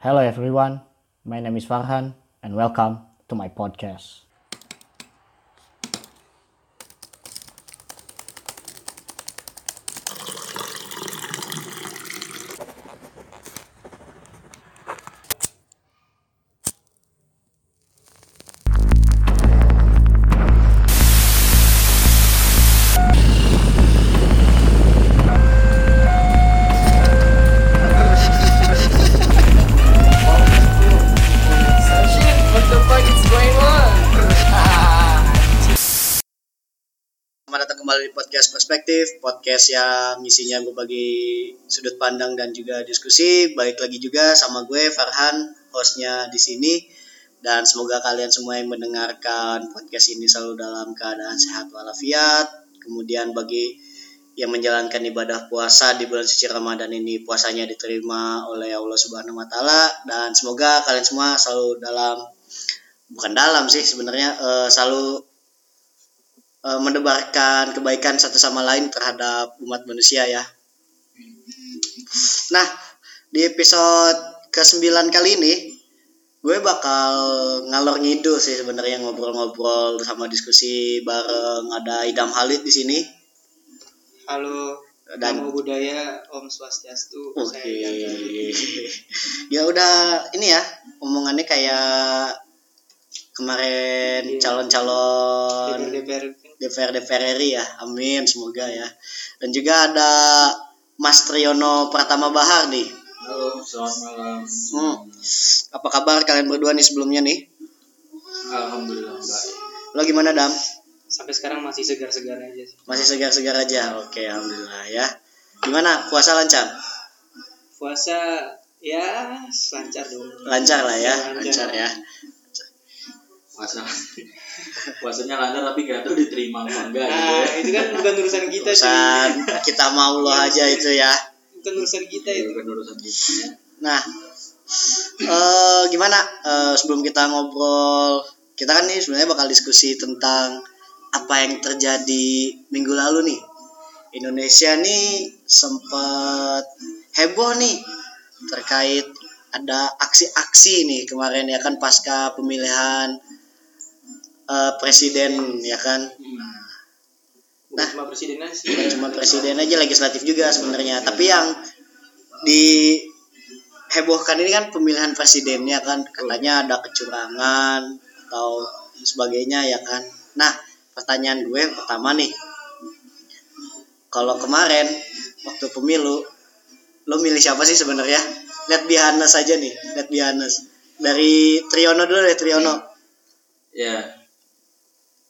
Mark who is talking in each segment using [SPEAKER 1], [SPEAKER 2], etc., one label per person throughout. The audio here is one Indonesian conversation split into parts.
[SPEAKER 1] Hello everyone, my name is Farhan and welcome to my podcast.
[SPEAKER 2] Perspektif, podcast yang isinya gue bagi sudut pandang dan juga diskusi. Balik lagi juga sama gue Farhan, hostnya di sini. Dan semoga kalian semua yang mendengarkan podcast ini selalu dalam keadaan sehat walafiat. Kemudian bagi yang menjalankan ibadah puasa di bulan suci Ramadan ini puasanya diterima oleh Allah Subhanahu wa taala dan semoga kalian semua selalu dalam bukan dalam sih sebenarnya eh, selalu eh, mendebarkan kebaikan satu sama lain terhadap umat manusia ya. Nah, di episode ke-9 kali ini gue bakal ngalor ngidul sih sebenarnya ngobrol-ngobrol sama diskusi bareng ada Idam Halid di sini.
[SPEAKER 3] Halo,
[SPEAKER 2] Dan-
[SPEAKER 3] Namo Buddhaya, Om Swastiastu.
[SPEAKER 2] Oke.
[SPEAKER 3] Yanti.
[SPEAKER 2] ya udah ini ya omongannya kayak kemarin
[SPEAKER 3] Iya.
[SPEAKER 2] calon-calon
[SPEAKER 3] DPR
[SPEAKER 2] DPR DPR RI ya. Amin semoga ya. Dan juga ada Mas Triyono Pratama Bahar nih.
[SPEAKER 4] Halo, selamat malam.
[SPEAKER 2] Hmm. Apa kabar kalian berdua nih sebelumnya nih?
[SPEAKER 4] Alhamdulillah baik.
[SPEAKER 2] Lo gimana Dam?
[SPEAKER 3] sampai sekarang masih segar-segar aja sih.
[SPEAKER 2] Masih segar-segar aja. Oke, alhamdulillah ya. Gimana puasa lancar?
[SPEAKER 3] Puasa ya lancar dong.
[SPEAKER 2] Lancar lah ya,
[SPEAKER 3] Lancar.
[SPEAKER 2] lancar ya.
[SPEAKER 4] Puasa. Puasanya lancar tapi gak tahu diterima apa enggak gitu
[SPEAKER 3] Nah,
[SPEAKER 4] ya.
[SPEAKER 3] itu kan bukan urusan kita sih.
[SPEAKER 2] Urusan kita mau lo aja itu ya.
[SPEAKER 3] Bukan urusan kita
[SPEAKER 4] Itu
[SPEAKER 3] itu.
[SPEAKER 4] kan urusan kita.
[SPEAKER 2] Nah, eh gimana eh, sebelum kita ngobrol, kita kan nih sebenarnya bakal diskusi tentang apa yang terjadi minggu lalu nih. Indonesia nih sempat heboh nih terkait ada aksi-aksi nih kemarin ya kan pasca pemilihan eh, presiden ya kan.
[SPEAKER 3] Bukan cuma presiden aja
[SPEAKER 2] cuma presiden aja legislatif juga sebenarnya. Tapi yang di hebohkan ini kan pemilihan presidennya kan? Katanya ada kecurangan atau sebagainya ya kan? Nah pertanyaan gue pertama nih. Kalau kemarin waktu pemilu lo milih siapa sih sebenarnya? Lihat Bihanes aja nih lihat Bihanes dari Triono dulu deh Triono
[SPEAKER 4] Ya.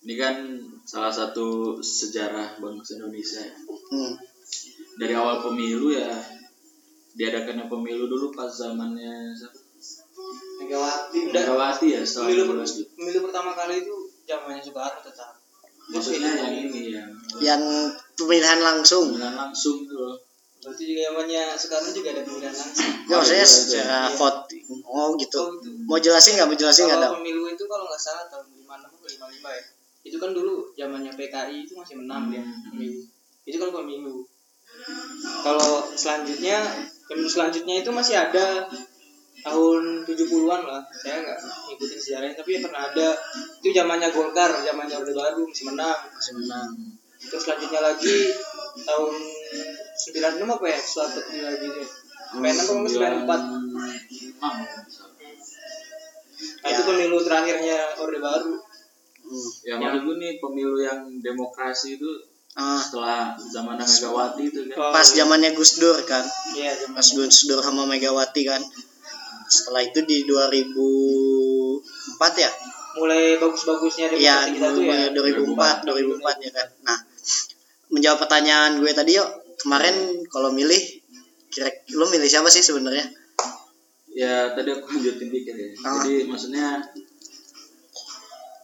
[SPEAKER 4] Ini kan salah satu sejarah bangsa Indonesia ya.
[SPEAKER 2] hmm.
[SPEAKER 4] Dari awal pemilu ya diadakannya pemilu dulu pas zamannya?
[SPEAKER 3] Megawati
[SPEAKER 4] Megawati ya setelah
[SPEAKER 3] pemilu,
[SPEAKER 4] pemilu.
[SPEAKER 3] pemilu pertama kali itu zamannya Soekarno tetap.
[SPEAKER 4] Maksudnya yang ini yang
[SPEAKER 2] yang pemilihan langsung
[SPEAKER 4] pemilihan langsung tuh loh.
[SPEAKER 3] Berarti juga zamannya Soekarno juga ada pemilihan langsung.
[SPEAKER 2] ya maksudnya
[SPEAKER 4] iya,
[SPEAKER 2] secara
[SPEAKER 3] iya.
[SPEAKER 2] voting oh gitu
[SPEAKER 3] Oh, itu.
[SPEAKER 2] mau jelasin nggak mau jelasin nggak dong
[SPEAKER 3] pemilu itu kalau nggak salah tahun 56 atau 55 ya. Itu kan dulu zamannya PKI itu masih menang dia
[SPEAKER 4] Hmm.
[SPEAKER 3] pemilu. Itu kalau pemilu. Kalau selanjutnya pemilu selanjutnya itu masih ada tahun 70-an lah. Saya nggak ngikutin sejarahnya tapi ya pernah ada itu zamannya Golkar, zamannya Orde Baru masih menang.
[SPEAKER 2] masih menang
[SPEAKER 3] Terus selanjutnya lagi tahun 96 apa ya? Suatu lagi deh. 96 apa 94?
[SPEAKER 4] Enam.
[SPEAKER 3] Nah, itu
[SPEAKER 2] Ya.
[SPEAKER 3] pemilu terakhirnya Orde Baru.
[SPEAKER 2] Hmm.
[SPEAKER 4] Ya maksud gue nih pemilu yang demokrasi itu
[SPEAKER 2] Ah,
[SPEAKER 4] setelah zaman Megawati itu kan.
[SPEAKER 2] Pas zamannya Gus Dur kan
[SPEAKER 3] Iya,
[SPEAKER 2] pas Gus Dur sama Megawati kan setelah itu di 2004 ya
[SPEAKER 3] mulai bagus-bagusnya
[SPEAKER 2] ya
[SPEAKER 3] demokrasi kita tuh ya.
[SPEAKER 2] 2004 2004 ya kan nah menjawab pertanyaan gue tadi yuk kemarin kalau milih kira lo milih siapa sih sebenarnya
[SPEAKER 4] Ya tadi aku lanjutin dikit ya.
[SPEAKER 2] Ah.
[SPEAKER 4] Jadi maksudnya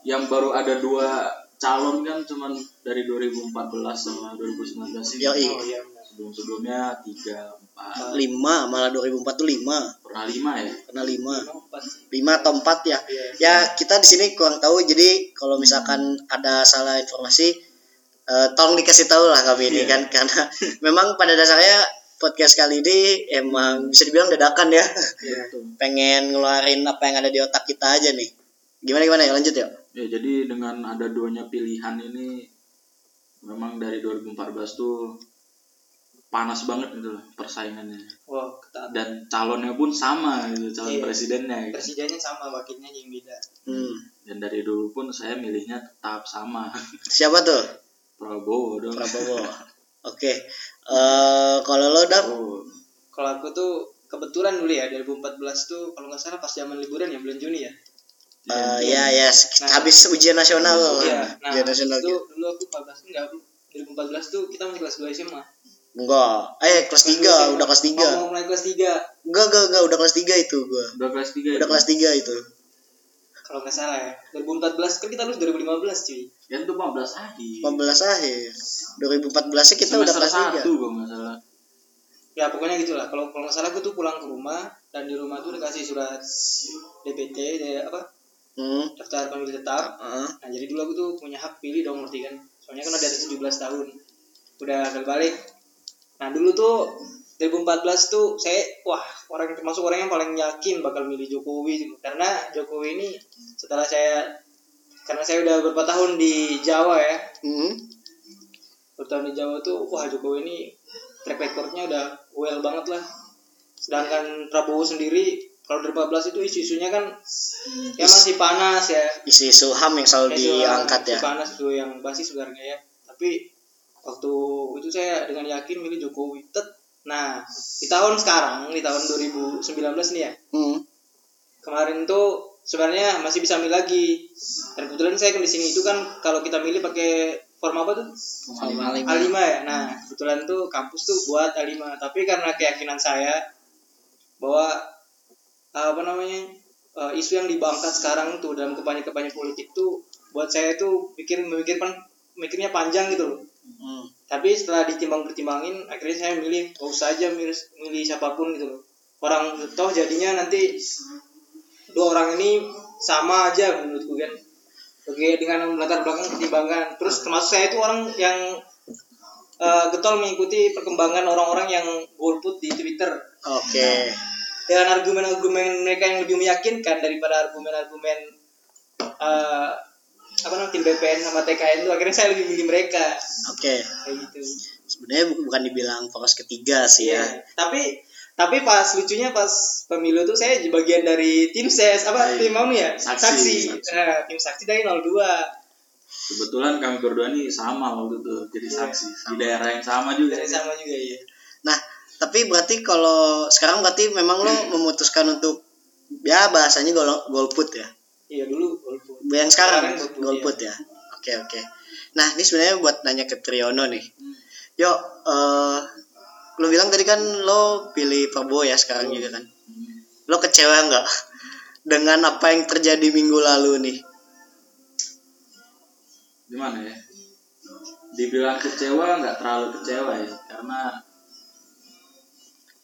[SPEAKER 4] yang baru ada dua calon kan cuman dari 2014 sama 2019 sih.
[SPEAKER 2] Yoi.
[SPEAKER 3] Oh iya.
[SPEAKER 4] Sebelum sebelumnya tiga empat
[SPEAKER 2] lima malah 2004 tuh lima
[SPEAKER 4] pernah lima ya.
[SPEAKER 2] pernah lima
[SPEAKER 3] Empat sih.
[SPEAKER 2] lima atau empat ya
[SPEAKER 3] Iya.
[SPEAKER 2] ya kita di sini kurang tahu jadi kalau misalkan ada salah informasi eh, tolong dikasih tahu lah kami ini
[SPEAKER 4] Iya.
[SPEAKER 2] kan karena memang pada dasarnya podcast kali ini emang bisa dibilang dadakan ya.
[SPEAKER 3] Iya.
[SPEAKER 2] Pengen ngeluarin apa yang ada di otak kita aja nih. Gimana gimana ya lanjut ya?
[SPEAKER 4] Ya jadi dengan ada duanya pilihan ini memang dari 2014 tuh panas banget gitu loh persaingannya
[SPEAKER 3] Wah, ketat.
[SPEAKER 4] dan calonnya pun sama gitu calon
[SPEAKER 3] Iya.
[SPEAKER 4] presidennya gitu.
[SPEAKER 3] Presidennya sama, wakilnya yang beda.
[SPEAKER 2] Hmm.
[SPEAKER 4] dan dari dulu pun saya milihnya tetap sama
[SPEAKER 2] Siapa tuh?
[SPEAKER 4] Prabowo dong
[SPEAKER 2] Prabowo. Oke. Eh kalau lo dap
[SPEAKER 4] Oh,
[SPEAKER 3] Kalau aku tuh kebetulan dulu ya 2014 tuh kalau nggak salah pas zaman liburan ya bulan Juni ya.
[SPEAKER 2] Eh, ya ya
[SPEAKER 3] Nah.
[SPEAKER 2] habis ujian nasional lo.
[SPEAKER 3] Iya. Nah,
[SPEAKER 2] ujian nasional
[SPEAKER 3] itu
[SPEAKER 2] gitu.
[SPEAKER 3] dulu aku 14 enggak aku 2014 tuh kita masih kelas 2 SMA.
[SPEAKER 2] Enggak. Eh kelas 3, udah kelas 3.
[SPEAKER 3] Mau mulai kelas 3
[SPEAKER 2] Enggak, enggak, enggak, udah kelas 3 itu gua.
[SPEAKER 4] udah kelas 3
[SPEAKER 2] Udah kelas 3 itu.
[SPEAKER 3] kalau nggak salah ya. 2014 kan kita lulus 2015 cuy.
[SPEAKER 4] ya itu 15 akhir
[SPEAKER 2] 15 akhir. 2014 nya kita udah
[SPEAKER 4] Semester
[SPEAKER 2] kelas 3.
[SPEAKER 4] satu kalau nggak salah
[SPEAKER 3] Ya pokoknya gitulah. Kalau kalau nggak salah aku tuh pulang ke rumah dan di rumah tuh dikasih surat DPT dari apa?
[SPEAKER 2] Hmm.
[SPEAKER 3] Daftar pemilih tetap.
[SPEAKER 2] Heeh.
[SPEAKER 3] Nah, jadi dulu aku tuh punya hak pilih dong ngerti kan. Soalnya kan udah atas 17 tahun. Udah balik. Nah, dulu tuh 2014 tuh saya wah orang termasuk orang yang paling yakin bakal milih Jokowi karena Jokowi ini setelah saya karena saya udah beberapa tahun di Jawa ya
[SPEAKER 2] Hmm.
[SPEAKER 3] bertahun di Jawa tuh wah Jokowi ini track recordnya udah well banget lah sedangkan Prabowo sendiri kalau 2014 itu isu-isunya kan ya masih panas ya
[SPEAKER 2] Isu-isu HAM yang selalu
[SPEAKER 3] Isu-
[SPEAKER 2] diangkat ya.
[SPEAKER 3] isu panas itu yang basis sebenarnya ya tapi waktu itu saya dengan yakin milih Jokowi Tet. nah di tahun sekarang di tahun 2019 nih ya
[SPEAKER 2] Hmm.
[SPEAKER 3] kemarin tuh sebenarnya masih bisa milih lagi dan kebetulan saya kan di sini itu kan kalau kita milih pakai form apa tuh
[SPEAKER 4] Lima.
[SPEAKER 3] A5 ya. Nah, kebetulan tuh kampus tuh buat A5, tapi karena keyakinan saya bahwa apa namanya? uh, isu yang dibangkat sekarang tuh dalam kampanye-kampanye politik tuh buat saya tuh pikir memikirkan mikirnya panjang gitu loh.
[SPEAKER 2] Hmm.
[SPEAKER 3] Tapi setelah ditimbang-pertimbangin akhirnya saya milih gak usah aja milih, milih siapa pun gitu loh. Orang toh jadinya nanti dua orang ini sama aja menurutku kan. Oke dengan latar belakang pertimbangan. Terus termasuk saya itu orang yang eh, getol mengikuti perkembangan orang-orang yang golput di Twitter
[SPEAKER 2] Oke.
[SPEAKER 3] Dengan argumen-argumen mereka yang lebih meyakinkan daripada argumen-argumen eh, apa namanya tim BPN sama TKN itu akhirnya saya lebih milih mereka
[SPEAKER 2] Oke.
[SPEAKER 3] kayak gitu.
[SPEAKER 2] Sebenarnya bu- bukan dibilang poros ketiga sih ya.
[SPEAKER 3] Iya. Tapi tapi pas lucunya pas pemilu tuh saya di bagian dari tim ses apa
[SPEAKER 2] Iya.
[SPEAKER 3] tim mana ya?
[SPEAKER 4] Saksi.
[SPEAKER 3] Nah, tim saksi dari 02.
[SPEAKER 4] kebetulan kami berdua nih sama waktu itu jadi
[SPEAKER 3] Iya,
[SPEAKER 4] saksi di daerah yang sama juga
[SPEAKER 3] Dari sama juga ya.
[SPEAKER 2] Tapi berarti kalau sekarang berarti memang lo memutuskan untuk ya bahasanya gol golput ya.
[SPEAKER 3] Iya dulu golput.
[SPEAKER 2] Yang sekarang
[SPEAKER 3] Sekarang golput,
[SPEAKER 2] golput ya. Oke oke. Nah ini sebenarnya buat nanya ke Triyono nih.
[SPEAKER 3] Hmm.
[SPEAKER 2] Yo, eh lo bilang tadi kan lo pilih Prabowo ya sekarang juga kan. Lo kecewa nggak dengan apa yang terjadi minggu lalu nih?
[SPEAKER 4] gimana ya dibilang kecewa nggak terlalu kecewa ya karena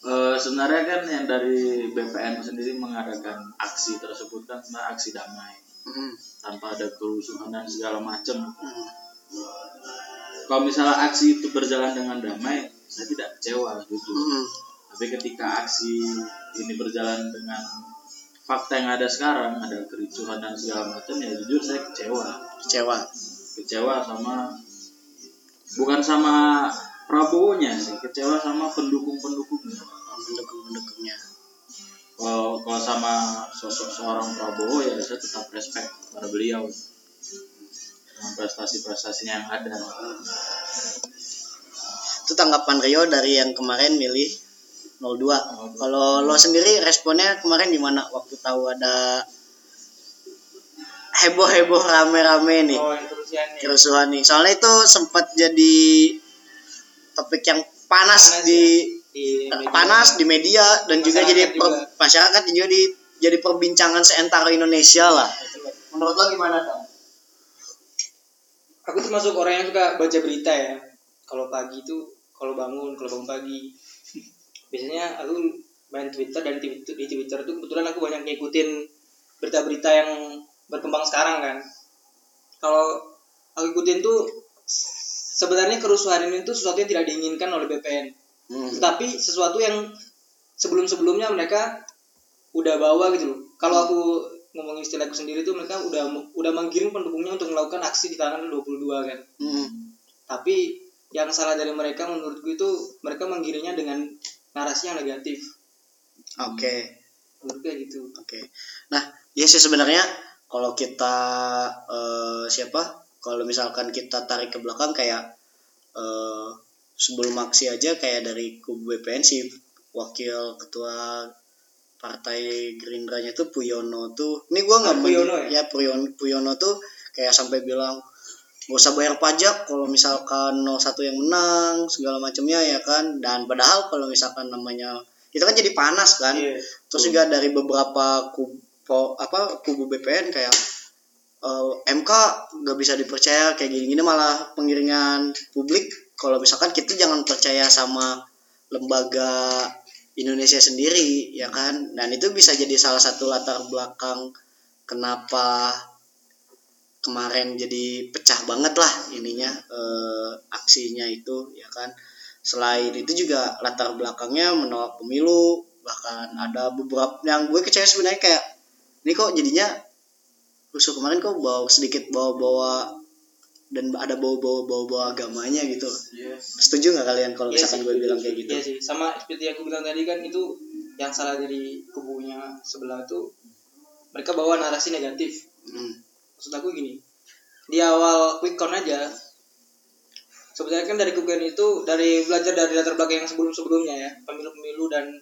[SPEAKER 4] eh, sebenarnya kan yang dari BPN sendiri mengadakan aksi tersebut kan sebenarnya aksi damai
[SPEAKER 2] Hmm.
[SPEAKER 4] tanpa ada kerusuhan dan segala macam
[SPEAKER 2] Hmm.
[SPEAKER 4] kalau misalnya aksi itu berjalan dengan damai saya tidak kecewa jujur
[SPEAKER 2] Hmm.
[SPEAKER 4] tapi ketika aksi ini berjalan dengan fakta yang ada sekarang ada kericuhan dan segala macam ya jujur saya kecewa
[SPEAKER 2] Kecewa.
[SPEAKER 4] kecewa sama bukan sama Prabowo-nya sih kecewa sama pendukung-pendukungnya
[SPEAKER 2] Pendukung-pendukungnya.
[SPEAKER 4] kalau kalau sama sosok seorang Prabowo ya saya tetap respect pada beliau dengan prestasi-prestasinya yang ada
[SPEAKER 2] Itu tanggapan Rio dari yang kemarin milih 02. Kalau lo sendiri responnya kemarin gimana waktu tahu ada heboh-heboh rame-rame nih
[SPEAKER 3] Oh, kerusuhan nih.
[SPEAKER 2] kerusuhan nih. Soalnya itu sempat jadi topik yang panas,
[SPEAKER 3] Panas
[SPEAKER 2] di
[SPEAKER 3] Di media.
[SPEAKER 2] panas di media dan juga jadi per-
[SPEAKER 3] juga.
[SPEAKER 2] masyarakat juga di, jadi perbincangan seantero Indonesia lah. Menurut lo gimana dong?
[SPEAKER 3] Aku termasuk orang yang suka baca berita ya. Kalau pagi itu kalau bangun, kalau bangun pagi. Biasanya aku main Twitter dan di Twitter, di Twitter tuh kebetulan aku banyak ngikutin berita-berita yang berkembang sekarang kan. Kalau aku ikutin tuh sebenarnya kerusuhan ini tuh sesuatu yang tidak diinginkan oleh BPN.
[SPEAKER 2] Hmm.
[SPEAKER 3] tetapi sesuatu yang sebelum-sebelumnya mereka udah bawa gitu loh. Kalau aku ngomongin istilahku sendiri tuh mereka udah udah menggiring pendukungnya untuk melakukan aksi di tanggal 22 kan.
[SPEAKER 2] Hmm.
[SPEAKER 3] Tapi yang salah dari mereka menurutku itu mereka menggiringnya dengan narasi yang negatif.
[SPEAKER 2] Oke.
[SPEAKER 3] Menurutku kayak gitu.
[SPEAKER 2] Oke. Nah, ya sih sebenarnya kalau kita eh, siapa? Kalau misalkan kita tarik ke belakang kayak eh, sebelum aksi aja kayak dari kubu BPN si wakil ketua partai Gerindranya tuh Puyono tuh. Ini gua nggak
[SPEAKER 3] Ah, Puyono
[SPEAKER 2] men- ya Puyono, Puyono tuh kayak sampai bilang gak usah bayar pajak kalau misalkan 01 yang menang segala macamnya ya kan dan padahal kalau misalkan namanya itu kan jadi panas kan
[SPEAKER 3] Iya.
[SPEAKER 2] terus juga dari beberapa kubu apa kubu BPN kayak eh, MK nggak bisa dipercaya kayak gini-gini malah pengiringan publik kalau misalkan kita jangan percaya sama lembaga Indonesia sendiri ya kan? Dan itu bisa jadi salah satu latar belakang kenapa kemarin jadi pecah banget lah ininya eh, aksinya itu ya kan? Selain itu juga latar belakangnya menolak pemilu bahkan ada beberapa yang gue kecewa sebenarnya kayak ini kok jadinya rusuh kemarin kok bawa sedikit bawa-bawa dan ada bawa-bawa bawa-bawa agamanya gitu
[SPEAKER 4] Iya.
[SPEAKER 2] setuju nggak kalian kalau
[SPEAKER 3] Iya
[SPEAKER 2] misalkan gue bilang kayak gitu
[SPEAKER 3] Iya sih, sama seperti yang aku bilang tadi kan itu yang salah dari kubunya sebelah itu mereka bawa narasi negatif.
[SPEAKER 2] Hmm.
[SPEAKER 3] Maksud aku gini, di awal quick count aja sebenarnya kan dari kubuan itu dari belajar dari latar belakang yang sebelum-sebelumnya ya, pemilu-pemilu dan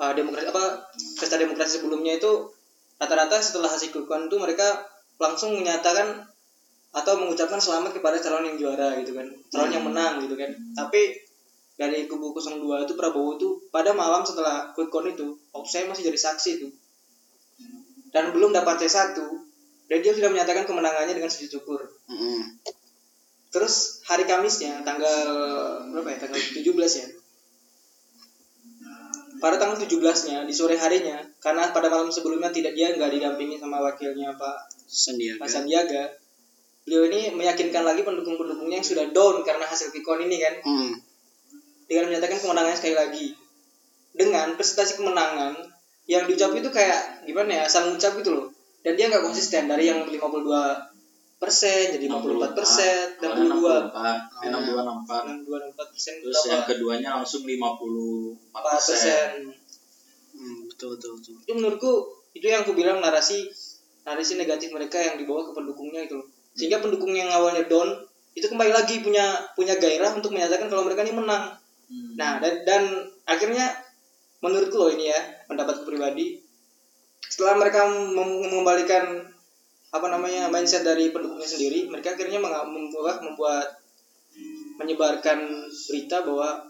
[SPEAKER 3] uh, demokrasi apa pesta demokrasi sebelumnya itu rata-rata setelah hasil quick count itu mereka langsung menyatakan atau mengucapkan selamat kepada calon yang juara gitu kan calon yang menang gitu kan. Tapi dari kubu 02 itu Prabowo itu pada malam setelah quick count itu saya masih jadi saksi itu dan belum dapat C1 dan dia sudah menyatakan kemenangannya dengan sujud syukur.
[SPEAKER 2] Hmm.
[SPEAKER 3] terus hari Kamisnya tanggal berapa ya? Tanggal 17 ya? Pada tanggal 17-nya di sore harinya karena pada malam sebelumnya tidak dia nggak didampingi sama wakilnya Pak
[SPEAKER 2] Sandiaga.
[SPEAKER 3] Pak Sandiaga beliau ini meyakinkan lagi pendukung-pendukungnya yang sudah down karena hasil Pikon ini kan?
[SPEAKER 2] Hmm.
[SPEAKER 3] dengan menyatakan kemenangannya sekali lagi. Dengan presentasi kemenangan yang diucap itu kayak gimana ya asal ngucap gitu loh. Dan dia nggak konsisten. Dari yang 52 persen jadi 54 persen 62
[SPEAKER 4] enam dua. Enam empat.
[SPEAKER 3] 62 64 persen
[SPEAKER 4] terus yang keduanya langsung 54
[SPEAKER 3] 4 persen.
[SPEAKER 2] Hmm, betul betul betul.
[SPEAKER 3] Itu menurutku itu yang aku bilang narasi narasi negatif mereka yang dibawa ke pendukungnya itu loh. Sehingga pendukung yang awalnya down itu kembali lagi punya punya gairah untuk menyatakan kalau mereka ini menang
[SPEAKER 4] Hmm.
[SPEAKER 3] Nah, dan, dan akhirnya menurutku loh ini ya, pendapatku pribadi, setelah mereka mengembalikan apa namanya mindset dari pendukungnya sendiri, mereka akhirnya membuat membuat menyebarkan berita bahwa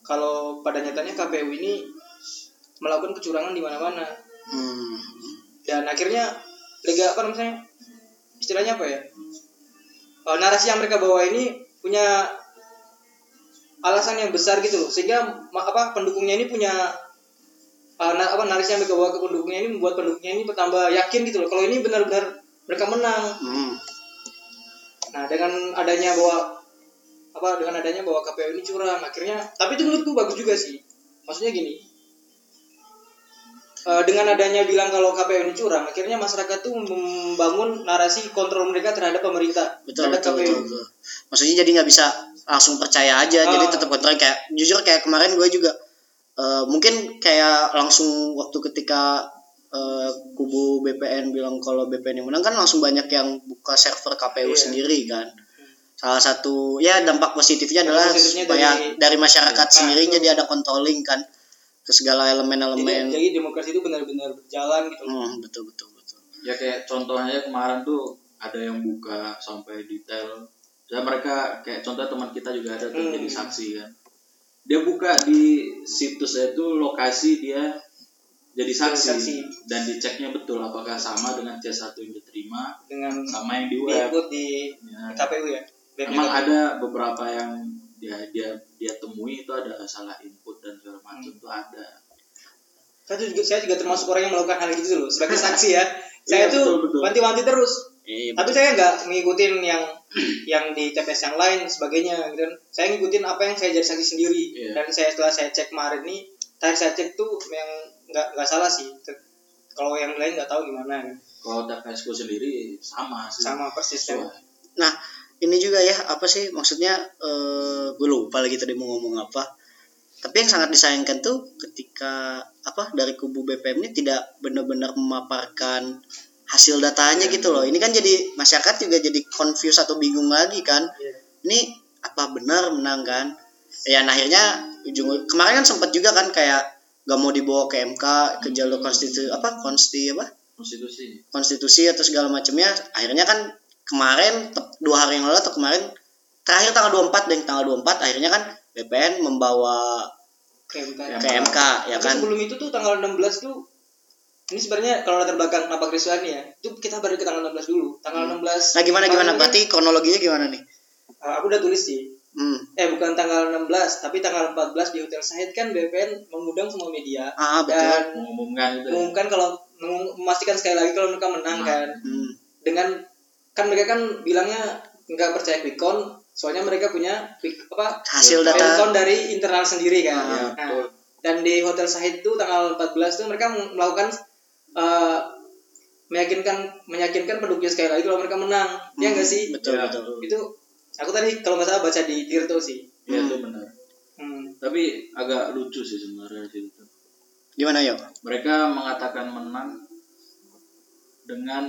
[SPEAKER 3] kalau pada nyatanya KPU ini melakukan kecurangan di mana-mana
[SPEAKER 2] Hmm.
[SPEAKER 3] dan akhirnya lega apa namanya istilahnya apa ya? Eh, narasi yang mereka bawa ini punya alasan yang besar gitu loh. Sehingga apa pendukungnya ini punya eh, na- apa narasi yang mereka bawa ke pendukungnya ini membuat pendukungnya ini bertambah yakin gitu loh. Kalau ini benar-benar mereka menang.
[SPEAKER 2] Hmm.
[SPEAKER 3] nah dengan adanya bahwa apa dengan adanya bahwa KPU ini curang. Akhirnya tapi itu menurutku bagus juga sih. Maksudnya gini dengan adanya bilang kalau KPU ini curang akhirnya masyarakat tuh membangun narasi kontrol mereka terhadap pemerintah
[SPEAKER 2] betul
[SPEAKER 3] terhadap
[SPEAKER 2] betul, betul, betul. maksudnya jadi nggak bisa langsung percaya aja jadi
[SPEAKER 3] Ah.
[SPEAKER 2] tetap kontrol kayak jujur kayak kemarin gue juga eh, mungkin kayak langsung waktu ketika eh, kubu BPN bilang kalau BPN yang menang kan langsung banyak yang buka server KPU
[SPEAKER 3] Iya.
[SPEAKER 2] sendiri kan salah satu ya dampak positifnya
[SPEAKER 3] Dampak
[SPEAKER 2] adalah
[SPEAKER 3] positifnya
[SPEAKER 2] supaya
[SPEAKER 3] dari-
[SPEAKER 2] dari, masyarakat
[SPEAKER 3] Nah,
[SPEAKER 2] sendiri jadi ada controlling kan ke segala
[SPEAKER 3] jadi,
[SPEAKER 2] elemen-elemen
[SPEAKER 3] jadi demokrasi itu benar-benar berjalan gitu.
[SPEAKER 2] Hmm, betul betul betul
[SPEAKER 4] ya kayak contohnya kemarin tuh ada yang buka sampai detail ya mereka kayak contoh teman kita juga ada tuh
[SPEAKER 3] Hmm.
[SPEAKER 4] jadi saksi kan dia buka di situsnya itu lokasi dia jadi saksi,
[SPEAKER 3] saksi.
[SPEAKER 4] dan diceknya betul apakah sama dengan C1 yang diterima
[SPEAKER 3] dengan
[SPEAKER 4] sama yang di web
[SPEAKER 3] diikut di
[SPEAKER 4] Ya.
[SPEAKER 3] KPU ya Webnya
[SPEAKER 4] Emang
[SPEAKER 3] KPU.
[SPEAKER 4] ada beberapa yang dia dia dia temui itu ada salah input dan segala macam
[SPEAKER 3] Hmm.
[SPEAKER 4] tuh ada.
[SPEAKER 3] saya juga saya juga termasuk orang yang melakukan hal gitu loh sebagai saksi ya saya
[SPEAKER 4] Iya,
[SPEAKER 3] tuh wanti-wanti terus
[SPEAKER 2] Iya,
[SPEAKER 3] tapi
[SPEAKER 2] betul.
[SPEAKER 3] saya nggak ngikutin yang yang di TPS yang lain sebagainya gitu kan saya ngikutin apa yang saya jadi saksi sendiri
[SPEAKER 4] Iya.
[SPEAKER 3] dan saya setelah saya cek kemarin nih tadi saya cek tuh yang nggak nggak salah sih kalau yang lain nggak tahu gimana kan.
[SPEAKER 4] Kalau TPS ku sendiri sama sih.
[SPEAKER 3] sama persis kan
[SPEAKER 4] Sesuai.
[SPEAKER 2] Nah, ini juga ya apa sih maksudnya eh gue lupa lagi tadi mau ngomong apa. Tapi yang sangat disayangkan tuh ketika apa dari kubu BPM ini tidak benar-benar memaparkan hasil datanya gitu loh. Ini kan jadi masyarakat juga jadi confused atau bingung lagi kan.
[SPEAKER 3] Iya.
[SPEAKER 2] Ini apa benar menang kan? Ya nah, akhirnya ujung kemarin kan sempat juga kan kayak gak mau dibawa ke MK ke jalur konstitusi apa konsti apa
[SPEAKER 4] Konstitusi.
[SPEAKER 2] konstitusi atau segala macamnya akhirnya kan kemarin dua hari yang lalu atau kemarin terakhir tanggal 24 dan tanggal 24 akhirnya kan BPN membawa
[SPEAKER 3] ke MK.
[SPEAKER 2] ke MK ya
[SPEAKER 3] Tapi
[SPEAKER 2] kan
[SPEAKER 3] sebelum itu tuh tanggal 16 tuh ini sebenarnya kalau latar belakang kenapa kerusuhan ya itu kita balik ke tanggal 16 dulu tanggal 16
[SPEAKER 2] nah gimana gimana berarti kronologinya gimana nih
[SPEAKER 3] uh, aku udah tulis sih
[SPEAKER 2] hmm.
[SPEAKER 3] eh bukan tanggal 16 tapi tanggal 14 di Hotel Sahid kan BPN mengundang semua media
[SPEAKER 2] ah betul
[SPEAKER 3] dan
[SPEAKER 4] Mengumumkan itu.
[SPEAKER 3] mengumumkan kalau memastikan sekali lagi kalau mereka menang
[SPEAKER 4] Menang.
[SPEAKER 3] kan
[SPEAKER 2] hmm.
[SPEAKER 3] dengan kan mereka kan bilangnya nggak percaya quick count soalnya mereka punya quick apa
[SPEAKER 2] hasil
[SPEAKER 3] quick
[SPEAKER 2] data
[SPEAKER 3] count dari internal sendiri kan
[SPEAKER 2] Ah,
[SPEAKER 3] Nah,
[SPEAKER 4] betul.
[SPEAKER 3] dan di Hotel Sahid itu tanggal 14 itu mereka melakukan eh, meyakinkan meyakinkan pendukungnya sekali lagi kalau mereka menang ya nggak sih
[SPEAKER 2] betul
[SPEAKER 4] Ya,
[SPEAKER 2] betul
[SPEAKER 3] itu aku tadi kalau nggak salah baca di Tirto sih
[SPEAKER 4] Iya
[SPEAKER 2] Hmm.
[SPEAKER 4] itu benar.
[SPEAKER 3] hmm.
[SPEAKER 4] Tapi agak lucu sih sebenarnya di situ.
[SPEAKER 2] gimana yuk
[SPEAKER 4] Mereka mengatakan menang dengan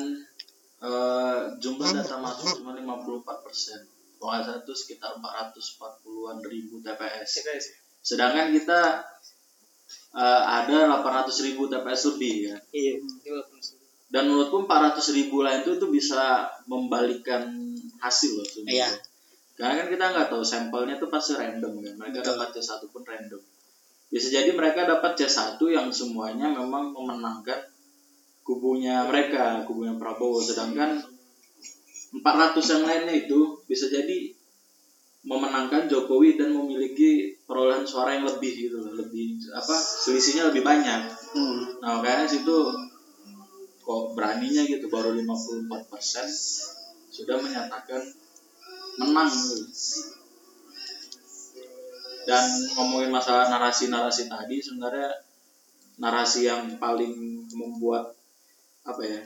[SPEAKER 4] eh, jumlah data masuk cuma 54 persen. Kalau salah itu sekitar 440-an ribu TPS.
[SPEAKER 3] TPS.
[SPEAKER 4] Sedangkan kita eh, ada 800 ribu TPS lebih ya.
[SPEAKER 3] iya itu.
[SPEAKER 4] Dan menurutku 400 ribu lah itu itu bisa membalikan hasil loh sebenarnya.
[SPEAKER 2] Iya.
[SPEAKER 4] Karena kan kita nggak tahu sampelnya tuh pasti random kan. Mereka
[SPEAKER 2] Betul.
[SPEAKER 4] dapat C1 pun random. Bisa jadi mereka dapat C1 yang semuanya memang memenangkan kubunya mereka, kubunya Prabowo. Sedangkan 400 yang lainnya itu bisa jadi memenangkan Jokowi dan memiliki perolehan suara yang lebih gitu. Lebih apa? Selisihnya lebih banyak.
[SPEAKER 2] hmm.
[SPEAKER 4] Nah, makanya situ kok beraninya gitu baru 54% sudah menyatakan menang gitu. Dan ngomongin masalah narasi-narasi tadi sebenarnya narasi yang paling membuat apa ya?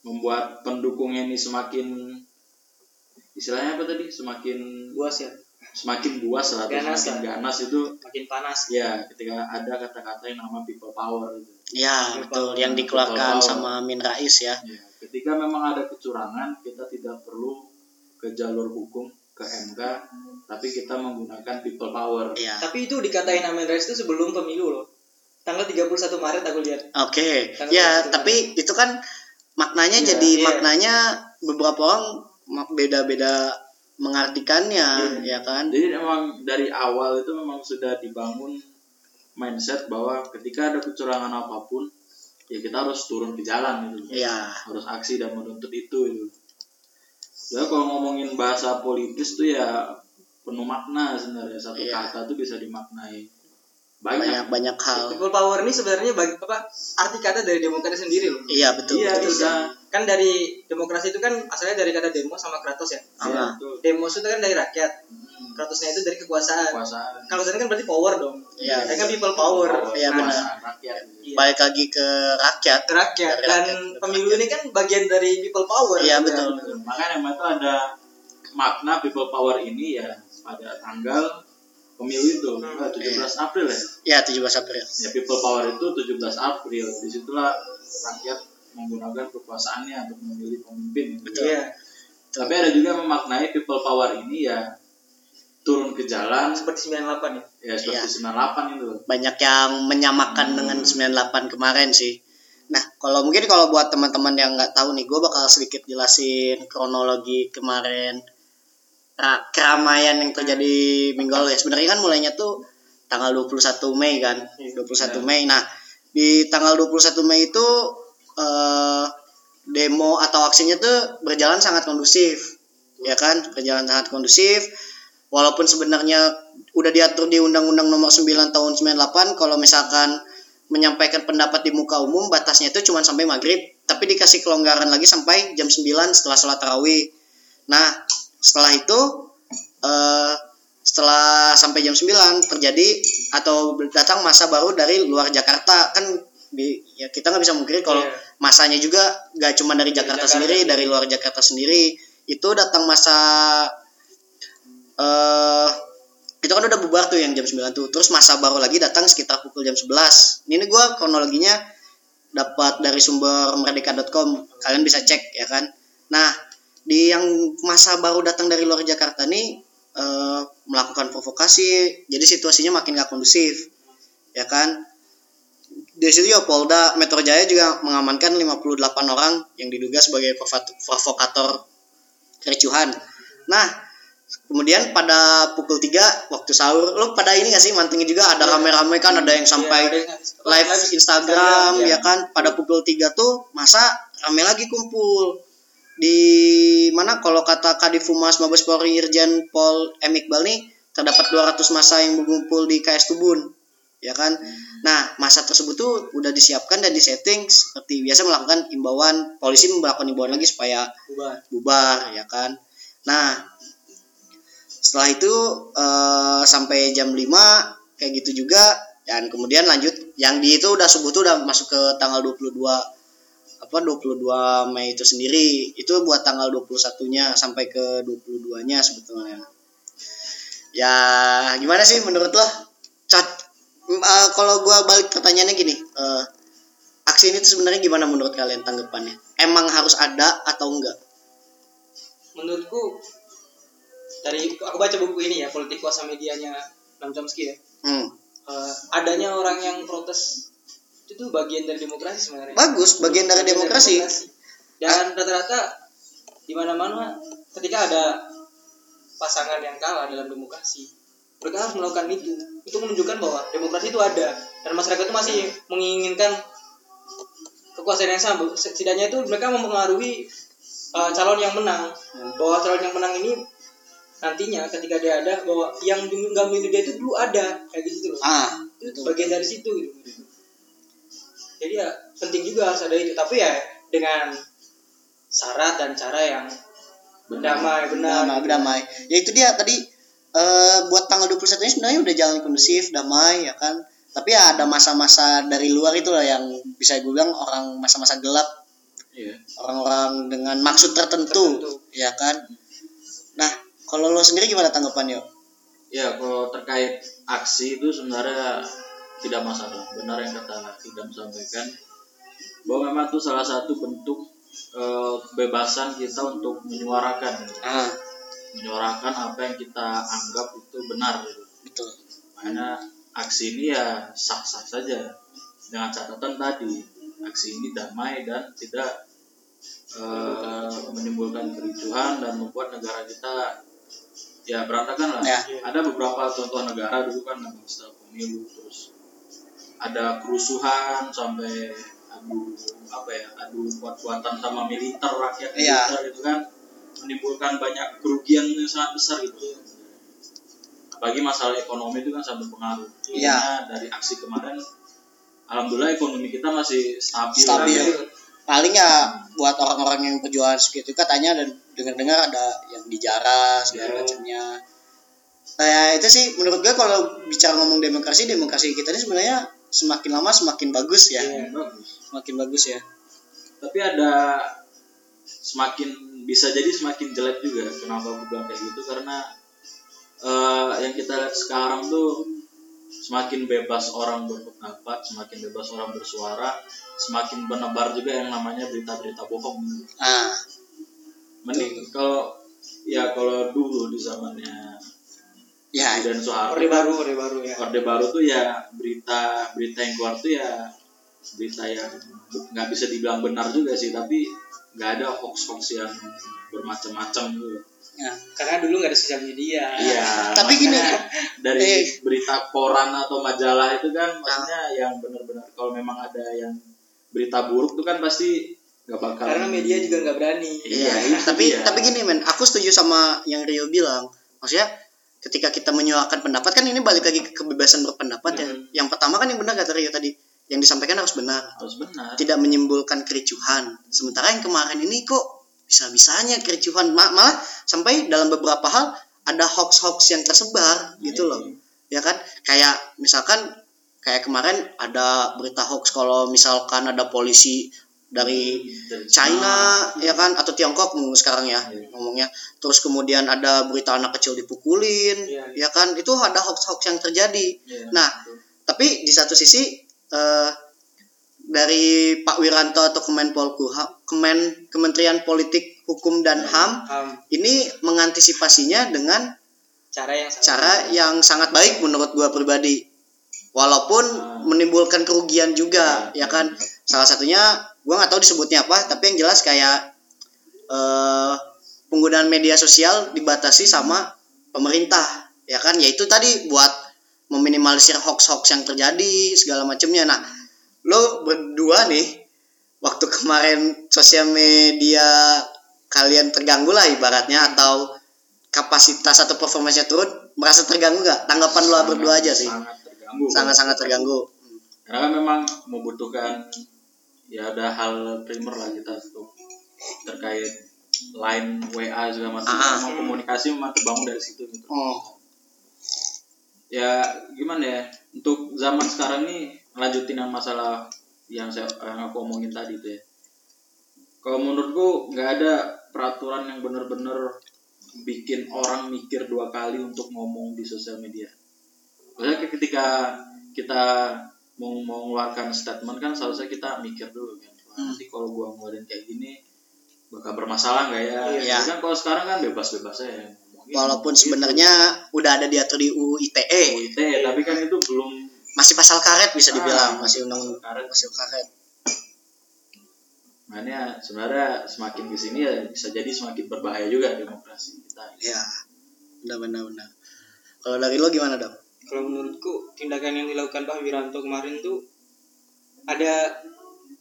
[SPEAKER 4] Membuat pendukungnya ini semakin istilahnya apa tadi? Semakin
[SPEAKER 3] buas ya
[SPEAKER 4] semakin buas lah atau
[SPEAKER 3] Ganas
[SPEAKER 4] semakin
[SPEAKER 3] lah.
[SPEAKER 4] ganas itu
[SPEAKER 3] makin panas
[SPEAKER 4] ya ketika ada kata-kata yang nama people power gitu.
[SPEAKER 2] ya betul yang dikeluarkan sama Amin Rais ya
[SPEAKER 4] Ya, ketika memang ada kecurangan, kita tidak perlu ke jalur hukum ke MK, tapi kita menggunakan people power.
[SPEAKER 2] ya
[SPEAKER 3] tapi itu dikatain Amin Rais itu sebelum pemilu loh tanggal 31 Maret aku lihat
[SPEAKER 2] oke
[SPEAKER 3] Tanggal
[SPEAKER 2] ya tapi itu kan maknanya
[SPEAKER 3] Iya,
[SPEAKER 2] jadi
[SPEAKER 3] iya.
[SPEAKER 2] maknanya beberapa orang mak- beda-beda mengartikannya
[SPEAKER 3] Iya.
[SPEAKER 2] ya kan
[SPEAKER 4] Jadi memang dari awal itu memang sudah dibangun mindset bahwa ketika ada kecurangan apa pun, ya kita harus turun ke jalan gitu.
[SPEAKER 2] ya
[SPEAKER 4] Harus aksi dan menuntut itu gitu. Ya kalau ngomongin bahasa politis tuh ya penuh makna sebenarnya satu
[SPEAKER 2] Iya.
[SPEAKER 4] kata tuh bisa dimaknai
[SPEAKER 2] banyak
[SPEAKER 4] banyak.
[SPEAKER 2] banyak hal
[SPEAKER 3] people power ini sebenarnya bagi apa arti kata dari demokrasi sendiri loh
[SPEAKER 2] iya betul
[SPEAKER 4] Iya,
[SPEAKER 2] betul.
[SPEAKER 4] bisa.
[SPEAKER 3] kan dari demokrasi itu kan asalnya dari kata demo sama kratos ya.
[SPEAKER 4] Iya, betul.
[SPEAKER 3] demos itu kan dari rakyat
[SPEAKER 4] Hmm,
[SPEAKER 3] kratosnya itu dari kekuasaan
[SPEAKER 4] Kekuasaan.
[SPEAKER 3] kalau kan berarti power dong
[SPEAKER 2] Iya.
[SPEAKER 3] Ini kan people power
[SPEAKER 2] Iya,
[SPEAKER 3] Nah,
[SPEAKER 2] benar.
[SPEAKER 4] Kekuasaan rakyat.
[SPEAKER 3] iya.
[SPEAKER 2] balik lagi ke rakyat
[SPEAKER 3] Ke rakyat
[SPEAKER 2] Dari
[SPEAKER 3] dan
[SPEAKER 2] rakyat,
[SPEAKER 3] pemilu ini kan bagian dari people power
[SPEAKER 2] Iya,
[SPEAKER 3] Ya.
[SPEAKER 2] betul.
[SPEAKER 4] Makanya memang itu ada makna people power ini ya pada tanggal pemilu itu
[SPEAKER 3] Hmm.
[SPEAKER 4] eh, 17 April ya.
[SPEAKER 2] ya 17 April
[SPEAKER 4] Ya people power itu 17 April. Di situlah rakyat menggunakan kekuasaannya untuk memilih pemimpin. gitu.
[SPEAKER 3] Iya.
[SPEAKER 4] Tapi ada juga memaknai people power ini ya turun ke jalan
[SPEAKER 3] seperti 98 ya
[SPEAKER 4] ya seperti 98 itu.
[SPEAKER 2] banyak yang menyamakan dengan 98 kemarin sih. Nah, kalau mungkin kalau buat teman-teman yang nggak tahu nih, gue bakal sedikit jelasin kronologi kemarin keramaian yang terjadi minggu lalu ya. Sebenarnya kan mulainya tuh tanggal 21 Mei kan, 21 Mei. Nah, di tanggal 21 Mei itu eh, demo atau aksinya tuh berjalan sangat kondusif, ya kan? Berjalan sangat kondusif. Walaupun sebenarnya udah diatur di Undang-Undang Nomor 9 Tahun 98 kalau misalkan menyampaikan pendapat di muka umum batasnya itu cuma sampai maghrib tapi dikasih kelonggaran lagi sampai jam 9 setelah sholat tarawih. Nah, setelah itu eh setelah sampai jam 9 terjadi atau datang masa baru dari luar Jakarta. Kan di, ya kita nggak bisa mungkiri kalau
[SPEAKER 3] Iya.
[SPEAKER 2] masanya juga nggak cuma dari Jakarta,
[SPEAKER 3] Jakarta
[SPEAKER 2] sendiri, dari luar Jakarta sendiri. Itu datang masa eh itu kan udah bubar tuh yang jam 9 tuh. Terus masa baru lagi datang sekitar pukul jam 11 ini gue kronologinya dapat dari sumber merdeka.com kalian bisa cek ya kan? Nah di yang masa baru datang dari luar Jakarta nih eh, melakukan provokasi jadi situasinya makin gak kondusif ya kan di situ ya Polda Metro Jaya juga mengamankan 58 orang yang diduga sebagai provo- provokator kericuhan. Nah, kemudian pada pukul 3 waktu sahur, lu pada ini gak sih mantengin juga ada
[SPEAKER 3] Iya.
[SPEAKER 2] rame-rame kan ada yang
[SPEAKER 3] Iya,
[SPEAKER 2] sampai live Instagram
[SPEAKER 3] iya.
[SPEAKER 2] ya kan pada pukul 3 tuh masa rame lagi kumpul di mana kalau kata Kadif Humas Mabes Polri Irjen Pol M. Iqbal nih terdapat 200 masa yang berkumpul di KS Tubun ya kan? Nah masa tersebut tuh udah disiapkan dan disetting seperti biasa melakukan imbauan. Polisi melakukan imbauan lagi supaya
[SPEAKER 3] bubar.
[SPEAKER 2] bubar ya kan? Nah setelah itu eh, sampai jam 5 kayak gitu juga. Dan kemudian lanjut yang di itu udah subuh tuh udah masuk ke tanggal 22 apa 22 Mei itu sendiri itu buat tanggal 21-nya sampai ke 22-nya sebetulnya ya gimana sih menurut lo Cat, eh, kalau gua balik pertanyaannya gini eh, aksi ini tuh sebenarnya gimana menurut kalian tanggapannya emang harus ada atau enggak
[SPEAKER 3] Menurutku dari aku baca buku ini ya politik kuasa medianya Nam Chomsky ya.
[SPEAKER 2] hmm.
[SPEAKER 3] Eh, adanya orang yang protes itu tuh bagian dari demokrasi sebenarnya.
[SPEAKER 2] bagus bagian dari demokrasi
[SPEAKER 3] Dan rata-rata di mana-mana ketika ada pasangan yang kalah dalam demokrasi, mereka harus melakukan itu. Itu menunjukkan bahwa demokrasi itu ada dan masyarakat itu masih menginginkan kekuasaan yang sama. Setidaknya itu mereka mempengaruhi uh, calon yang menang. Bahwa calon yang menang ini nantinya ketika dia ada bahwa yang nggak milih dia itu dulu ada kayak gitu loh
[SPEAKER 2] ah
[SPEAKER 3] itu bagian dari situ gitu jadi ya penting juga harus ada itu. Tapi ya dengan syarat dan cara yang damai benar.
[SPEAKER 2] Damai damai. Ya itu dia tadi eh, buat tanggal 21 ini sebenarnya udah jalan kondusif damai ya kan? Tapi ya ada masa-masa dari luar itu lah yang bisa gue bilang orang masa-masa gelap.
[SPEAKER 4] Iya.
[SPEAKER 2] orang-orang dengan maksud tertentu,
[SPEAKER 3] Tertentu.
[SPEAKER 2] ya kan? Nah kalau lo sendiri gimana tanggapannya?
[SPEAKER 4] Ya, kalau terkait aksi itu sebenarnya tidak masalah. Benar yang kata Idam sampaikan bahwa memang itu salah satu bentuk eh, kebebasan kita untuk menyuarakan,
[SPEAKER 2] ah
[SPEAKER 4] menyuarakan apa yang kita anggap itu benar. Gitu.
[SPEAKER 2] betul
[SPEAKER 4] Makanya aksi ini ya sah-sah saja dengan catatan tadi aksi ini damai dan tidak eh, menimbulkan kericuhan dan membuat negara kita ya berantakan lah.
[SPEAKER 2] Ya.
[SPEAKER 4] Ada beberapa contoh negara dulu kan setelah pemilu terus ada kerusuhan sampai adu apa ya adu kuat-kuatan sama militer rakyat
[SPEAKER 2] Iya.
[SPEAKER 4] militer itu kan menimbulkan banyak kerugian yang sangat besar gitu apalagi masalah ekonomi itu kan sangat berpengaruh
[SPEAKER 2] Iya.
[SPEAKER 4] Dari aksi kemarin alhamdulillah ekonomi kita masih stabil
[SPEAKER 2] Stabil.
[SPEAKER 4] Tapi-
[SPEAKER 2] paling ya buat orang-orang yang perjuangan segitu katanya dan dengar-dengar ada yang dijarah segala
[SPEAKER 3] Iya.
[SPEAKER 2] macamnya kayak itu sih menurut gue kalau bicara ngomong demokrasi demokrasi kita ini sebenarnya semakin lama semakin bagus ya.
[SPEAKER 3] Iya.
[SPEAKER 4] bagus.
[SPEAKER 2] Semakin bagus ya.
[SPEAKER 4] Tapi ada semakin bisa jadi semakin jelek juga kenapa gue bilang kayak gitu. Karena eh, yang kita lihat sekarang tuh semakin bebas orang berpendapat semakin bebas orang bersuara semakin menebar juga yang namanya berita-berita bohong.
[SPEAKER 2] Ah.
[SPEAKER 4] Mending kalau ya kalau dulu di zamannya
[SPEAKER 2] ya
[SPEAKER 4] Presiden Soeharto
[SPEAKER 3] orde baru orde baru ya
[SPEAKER 4] Orde Baru tuh ya berita berita yang keluar tuh ya berita yang nggak bisa dibilang benar juga sih tapi nggak ada hoax hoax yang bermacam-macam gitu
[SPEAKER 2] ya.
[SPEAKER 3] karena dulu nggak ada sosial media
[SPEAKER 4] iya
[SPEAKER 2] tapi gini
[SPEAKER 4] dari
[SPEAKER 2] Eh.
[SPEAKER 4] berita koran atau majalah itu kan maksudnya yang benar-benar kalau memang ada yang berita buruk tuh kan pasti nggak bakal
[SPEAKER 3] karena media juga nggak berani
[SPEAKER 4] iya,
[SPEAKER 2] Iya, tapi
[SPEAKER 4] dia.
[SPEAKER 2] tapi gini men, aku setuju sama yang Rio bilang. Maksudnya ketika kita menyuarakan pendapat kan ini balik lagi ke kebebasan berpendapat ya.
[SPEAKER 3] Hmm.
[SPEAKER 2] Yang pertama kan yang benar kata Rio tadi, yang disampaikan harus benar.
[SPEAKER 4] Harus benar.
[SPEAKER 2] Tidak menimbulkan kericuhan. Sementara yang kemarin ini kok bisa-bisanya kericuhan. Ma- malah sampai dalam beberapa hal ada hoax-hoax yang tersebar gitu loh. Ya kan? Kayak misalkan kayak kemarin ada berita hoax kalau misalkan ada polisi dari China ya kan atau Tiongkok sekarang ya
[SPEAKER 4] Iya.
[SPEAKER 2] ngomongnya terus kemudian ada berita anak kecil dipukulin
[SPEAKER 3] Iya.
[SPEAKER 2] ya kan itu ada hoax-hoax yang terjadi
[SPEAKER 4] Iya,
[SPEAKER 2] Nah,
[SPEAKER 4] betul.
[SPEAKER 2] tapi di satu sisi eh, dari Pak Wiranto atau Kemenpolhukam Kemen Kementerian Politik Hukum dan HAM
[SPEAKER 3] Ham,
[SPEAKER 2] ini mengantisipasinya dengan
[SPEAKER 3] cara yang sangat
[SPEAKER 2] cara yang sangat baik menurut gua pribadi walaupun
[SPEAKER 4] Ah.
[SPEAKER 2] menimbulkan kerugian juga
[SPEAKER 4] ya
[SPEAKER 2] kan salah satunya gua nggak tahu disebutnya apa tapi yang jelas kayak eh, penggunaan media sosial dibatasi sama pemerintah ya kan? Yaitu tadi buat meminimalisir hoax-hoax yang terjadi segala macamnya nah lo berdua nih waktu kemarin sosial media kalian terganggu lah ibaratnya atau kapasitas atau performanya turun merasa terganggu nggak? Tanggapan lo berdua aja sih.
[SPEAKER 4] Sangat terganggu.
[SPEAKER 2] Sangat-sangat terganggu.
[SPEAKER 4] Karena kan memang membutuhkan ya ada hal primer lah kita untuk terkait line WA segala macam.
[SPEAKER 2] Ah, ah.
[SPEAKER 4] memang komunikasi memang terbangun dari situ gitu.
[SPEAKER 2] Oh.
[SPEAKER 4] Ya gimana ya? Untuk zaman sekarang nih lanjutin yang masalah yang saya yang aku omongin tadi tuh ya. Kalau menurutku nggak ada peraturan yang bener-bener bikin orang mikir dua kali untuk ngomong di sosial media. Maksudnya ketika kita mau mau mengeluarkan statement kan seharusnya kita mikir dulu kan
[SPEAKER 2] Hmm.
[SPEAKER 4] nanti kalau gua ngeluarin kayak gini bakal bermasalah nggak ya?
[SPEAKER 2] Iya.
[SPEAKER 4] Kan kalau sekarang kan bebas-bebas aja ngomongin.
[SPEAKER 2] walaupun sebenarnya udah ada diatur di UU ITE
[SPEAKER 4] UIT, tapi kan itu belum
[SPEAKER 2] masih pasal karet bisa dibilang
[SPEAKER 4] Ah,
[SPEAKER 2] masih undang
[SPEAKER 4] karet.
[SPEAKER 2] masih karet
[SPEAKER 4] Makanya sebenarnya semakin di sini ya bisa jadi semakin berbahaya juga demokrasi kita.
[SPEAKER 2] ya benar benar benar kalau dari lo gimana dong
[SPEAKER 3] kalau menurutku tindakan yang dilakukan Pak Wiranto kemarin tuh ada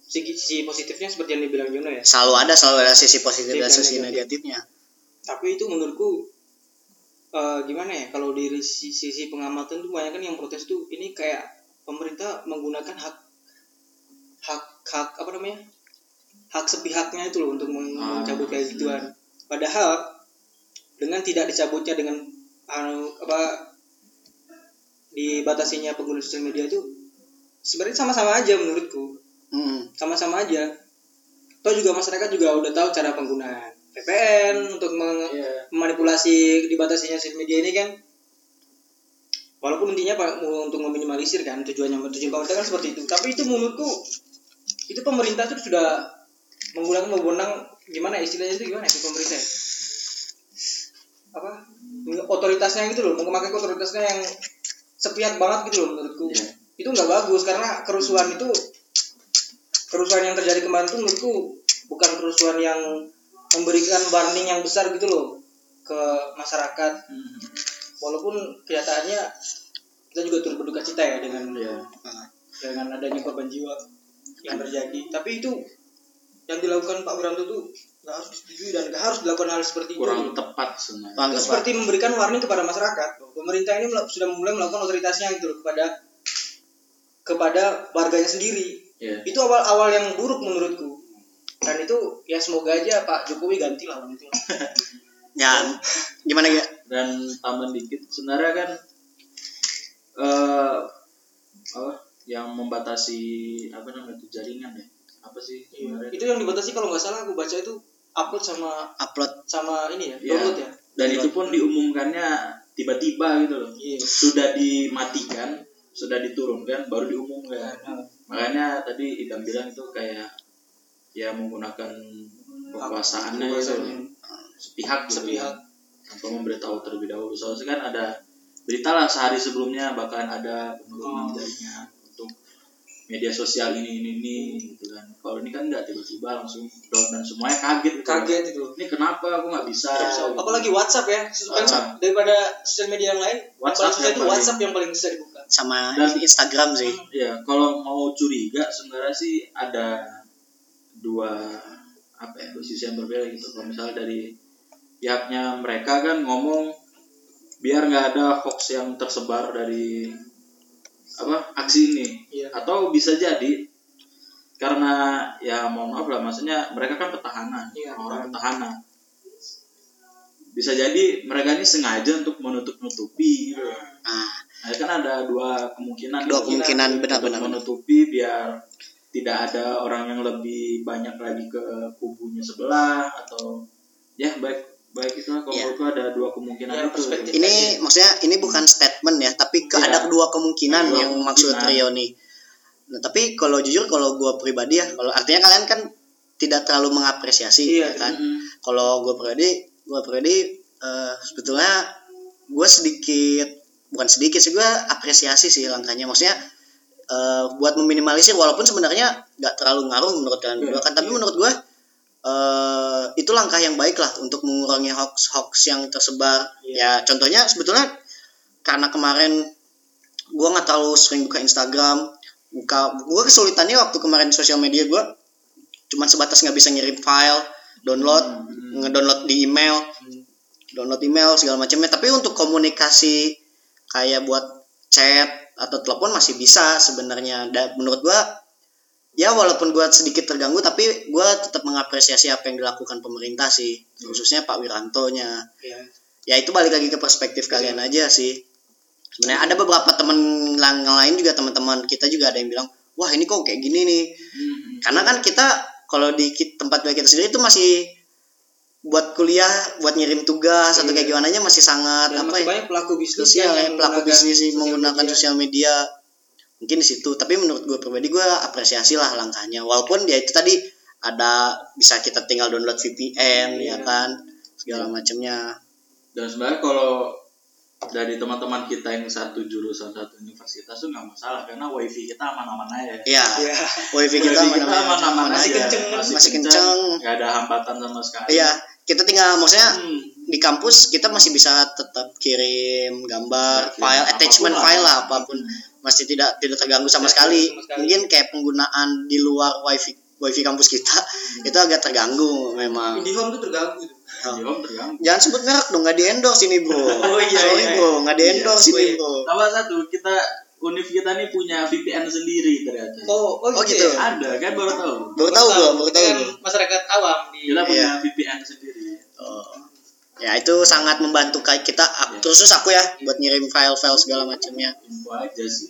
[SPEAKER 3] sisi, sisi positifnya seperti yang dibilang Jono ya
[SPEAKER 2] selalu ada selalu ada sisi positif dan sisi
[SPEAKER 3] negatif.
[SPEAKER 2] negatifnya
[SPEAKER 3] tapi itu menurutku eh, gimana ya kalau dari sisi, sisi pengamatan tuh banyak kan yang protes tuh ini kayak pemerintah menggunakan hak hak hak apa namanya hak sepihaknya itu loh untuk
[SPEAKER 4] Ah,
[SPEAKER 3] mencabut kayak
[SPEAKER 4] hmm.
[SPEAKER 3] gituan padahal dengan tidak dicabutnya dengan anu, apa dibatasinya pengguna sosial media itu sebenarnya sama-sama aja menurutku
[SPEAKER 2] Hmm.
[SPEAKER 3] sama-sama aja Toh juga masyarakat juga udah tahu cara penggunaan VPN untuk meng-
[SPEAKER 4] Iya.
[SPEAKER 3] memanipulasi dibatasinya sosial media ini kan walaupun intinya pak untuk meminimalisir kan tujuannya tujuan pemerintah kan seperti itu tapi itu menurutku itu pemerintah itu sudah menggunakan wewenang gimana ya, istilahnya itu gimana itu pemerintah ya? apa otoritasnya gitu loh memakai otoritasnya yang sepihak banget gitu loh menurutku
[SPEAKER 4] Iya.
[SPEAKER 3] itu nggak bagus karena kerusuhan itu kerusuhan yang terjadi kemarin itu menurutku bukan kerusuhan yang memberikan warning yang besar gitu loh ke masyarakat
[SPEAKER 4] Hmm.
[SPEAKER 3] walaupun kenyataannya kita juga turut berduka cita ya dengan
[SPEAKER 4] Iya.
[SPEAKER 3] dengan adanya korban jiwa yang terjadi tapi itu yang dilakukan Pak Wiranto tuh nggak harus disetujui dan nggak harus dilakukan hal seperti itu
[SPEAKER 4] Kurang tepat sebenarnya.
[SPEAKER 2] Kurang
[SPEAKER 3] itu
[SPEAKER 2] tepat.
[SPEAKER 3] seperti memberikan warning kepada masyarakat pemerintah ini sudah mulai melakukan otoritasnya gitu loh kepada kepada warganya sendiri
[SPEAKER 4] Iya.
[SPEAKER 3] itu awal awal yang buruk menurutku dan itu ya semoga aja Pak Jokowi ganti lawan itu
[SPEAKER 2] ya gimana ya
[SPEAKER 4] Dan tambahan dikit sebenarnya kan eh apa yang membatasi apa namanya itu jaringan ya? Apa sih sebenarnya?
[SPEAKER 3] itu yang dibatasi kalau nggak salah aku baca itu upload sama
[SPEAKER 2] upload
[SPEAKER 3] sama ini ya
[SPEAKER 4] Iya.
[SPEAKER 3] download ya
[SPEAKER 4] Dan itu pun diumumkannya tiba-tiba gitu loh.
[SPEAKER 3] iya
[SPEAKER 4] Sudah dimatikan, sudah diturunkan, baru diumumkan.
[SPEAKER 3] Nah,
[SPEAKER 4] Makanya tadi Idam bilang itu kayak ya menggunakan kekuasaannya itu sepihak gitu
[SPEAKER 3] Sepihak.
[SPEAKER 4] ya. tanpa memberitahu terlebih dahulu soalnya kan ada berita lah sehari sebelumnya bakalan ada penurunan
[SPEAKER 3] Oh.
[SPEAKER 4] Media sosial ini ini ini gitu kan. Kalau ini kan nggak tiba-tiba langsung down dan semuanya kaget gitu.
[SPEAKER 3] kaget itu
[SPEAKER 4] ini kenapa aku nggak bisa?
[SPEAKER 3] Ya,
[SPEAKER 4] bisa
[SPEAKER 3] apalagi WhatsApp ya. Kan daripada sosial media yang lain
[SPEAKER 4] WhatsApp
[SPEAKER 3] WhatsApp yang
[SPEAKER 4] yang
[SPEAKER 3] itu
[SPEAKER 4] paling-
[SPEAKER 3] WhatsApp yang paling bisa dibuka.
[SPEAKER 2] Sama
[SPEAKER 4] Dan-
[SPEAKER 2] Instagram sih.
[SPEAKER 4] Ya kalau mau curiga sebenarnya sih ada dua apa ya dua sisi yang berbeda gitu. Kalau misalnya dari pihaknya mereka kan ngomong biar nggak ada hoax yang tersebar dari apa aksi ini.
[SPEAKER 3] Iya.
[SPEAKER 4] atau bisa jadi karena ya mohon maaf lah maksudnya mereka kan petahana
[SPEAKER 3] Iya,
[SPEAKER 4] orang petahana. Bisa jadi mereka ini sengaja untuk menutup nutupi gitu
[SPEAKER 2] nah
[SPEAKER 4] nah kan ada dua kemungkinan.
[SPEAKER 2] Dua kemungkinan benar-benar.
[SPEAKER 4] menutupi biar tidak ada orang yang lebih banyak lagi ke kubunya sebelah atau ya baik baik itu kalau
[SPEAKER 2] Iya.
[SPEAKER 4] menurutku ada dua kemungkinan
[SPEAKER 3] Ya,
[SPEAKER 4] itu
[SPEAKER 2] ini maksudnya ini bukan statement ya tapi ke
[SPEAKER 4] Iya.
[SPEAKER 2] ada dua kemungkinan
[SPEAKER 4] Dua
[SPEAKER 2] yang maksud
[SPEAKER 4] kemungkinan.
[SPEAKER 2] Rio nih nah tapi kalau jujur kalau gue pribadi ya kalau artinya kalian kan tidak terlalu mengapresiasi
[SPEAKER 3] Iya,
[SPEAKER 2] ya kan
[SPEAKER 4] Mm-mm.
[SPEAKER 2] kalau gue pribadi gue pribadi eh, sebetulnya gue sedikit bukan sedikit sih gue apresiasi sih langkahnya maksudnya eh, buat meminimalisir walaupun sebenarnya nggak terlalu ngaruh menurut kalian berdua kan tapi menurut gue eh, itu langkah yang baik lah untuk mengurangi hoax hoax yang tersebar. Ya contohnya sebetulnya karena kemarin gue nggak terlalu sering buka Instagram buka gue kesulitannya waktu kemarin sosial media gue cuman sebatas nggak bisa ngirim file download ngedownload di email download email segala macamnya. Tapi untuk komunikasi kayak buat chat atau telepon masih bisa sebenarnya. Dan menurut gua ya walaupun gua sedikit terganggu tapi gua tetap mengapresiasi apa yang dilakukan pemerintah sih. Khususnya Pak Wiranto-nya.
[SPEAKER 3] Iya.
[SPEAKER 2] ya itu balik lagi ke perspektif kalian aja sih. Sebenarnya ada beberapa teman yang lain juga teman-teman kita juga ada yang bilang wah ini kok kayak gini nih.
[SPEAKER 4] Mm-mm.
[SPEAKER 2] karena kan kita kalau di tempat kita sendiri itu masih buat kuliah buat ngirim tugas atau kayak gimana nya masih sangat
[SPEAKER 3] Dan
[SPEAKER 2] apa
[SPEAKER 3] masih
[SPEAKER 2] ya
[SPEAKER 3] banyak pelaku bisnis
[SPEAKER 2] sosial
[SPEAKER 3] kan
[SPEAKER 2] ya
[SPEAKER 3] yang
[SPEAKER 2] pelaku
[SPEAKER 3] menggunakan
[SPEAKER 2] bisnis sih
[SPEAKER 3] sosial
[SPEAKER 2] menggunakan
[SPEAKER 3] media.
[SPEAKER 2] sosial media mungkin di situ. Tapi menurut gue pribadi gue apresiasi lah langkahnya. Walaupun ya itu tadi ada bisa kita tinggal download VPN ya
[SPEAKER 3] Iya.
[SPEAKER 2] kan? Segala macamnya.
[SPEAKER 4] Dan sebenarnya kalau dari teman-teman kita yang satu jurusan satu universitas tuh nggak masalah karena wifi kita aman-aman aja.
[SPEAKER 2] Ya
[SPEAKER 3] Iya.
[SPEAKER 2] wifi kita
[SPEAKER 4] Wifi
[SPEAKER 2] mana-mana
[SPEAKER 4] aman-aman
[SPEAKER 3] Masih
[SPEAKER 4] aja.
[SPEAKER 3] kenceng,
[SPEAKER 2] masih kenceng.
[SPEAKER 4] nggak ada hambatan sama sekali.
[SPEAKER 2] Iya. Kita tinggal maksudnya
[SPEAKER 4] Hmm.
[SPEAKER 2] di kampus kita masih bisa tetap kirim gambar,
[SPEAKER 4] Kirim
[SPEAKER 2] file, attachment
[SPEAKER 4] lah.
[SPEAKER 2] file lah apa pun masih tidak tidak terganggu sama sekali.
[SPEAKER 3] terganggu sama sekali.
[SPEAKER 2] Mungkin kayak penggunaan di luar wifi wifi kampus kita itu agak terganggu memang.
[SPEAKER 3] IndiHome tuh terganggu tuh.
[SPEAKER 4] di home terganggu
[SPEAKER 2] Jangan sebut merek dong, nggak di endorse ini bro.
[SPEAKER 3] Oh iya,
[SPEAKER 2] Sorry
[SPEAKER 3] iya.
[SPEAKER 2] bro, nggak di endorse
[SPEAKER 3] Iya.
[SPEAKER 2] ini bro.
[SPEAKER 4] tambah satu kita univ kita nih punya VPN sendiri ternyata
[SPEAKER 3] Oh, oh,
[SPEAKER 2] Oh,
[SPEAKER 3] gitu.
[SPEAKER 2] gitu.
[SPEAKER 3] ya?
[SPEAKER 4] ada kan baru tahu
[SPEAKER 2] Baru tahu gua, baru tahu. Gua.
[SPEAKER 3] masyarakat awam di
[SPEAKER 4] kita punya
[SPEAKER 2] Iya.
[SPEAKER 4] VPN sendiri
[SPEAKER 2] Oh. Ya itu sangat membantu kayak kita,
[SPEAKER 4] Iya.
[SPEAKER 2] khusus aku ya, buat ngirim file-file segala macamnya.
[SPEAKER 4] info aja sih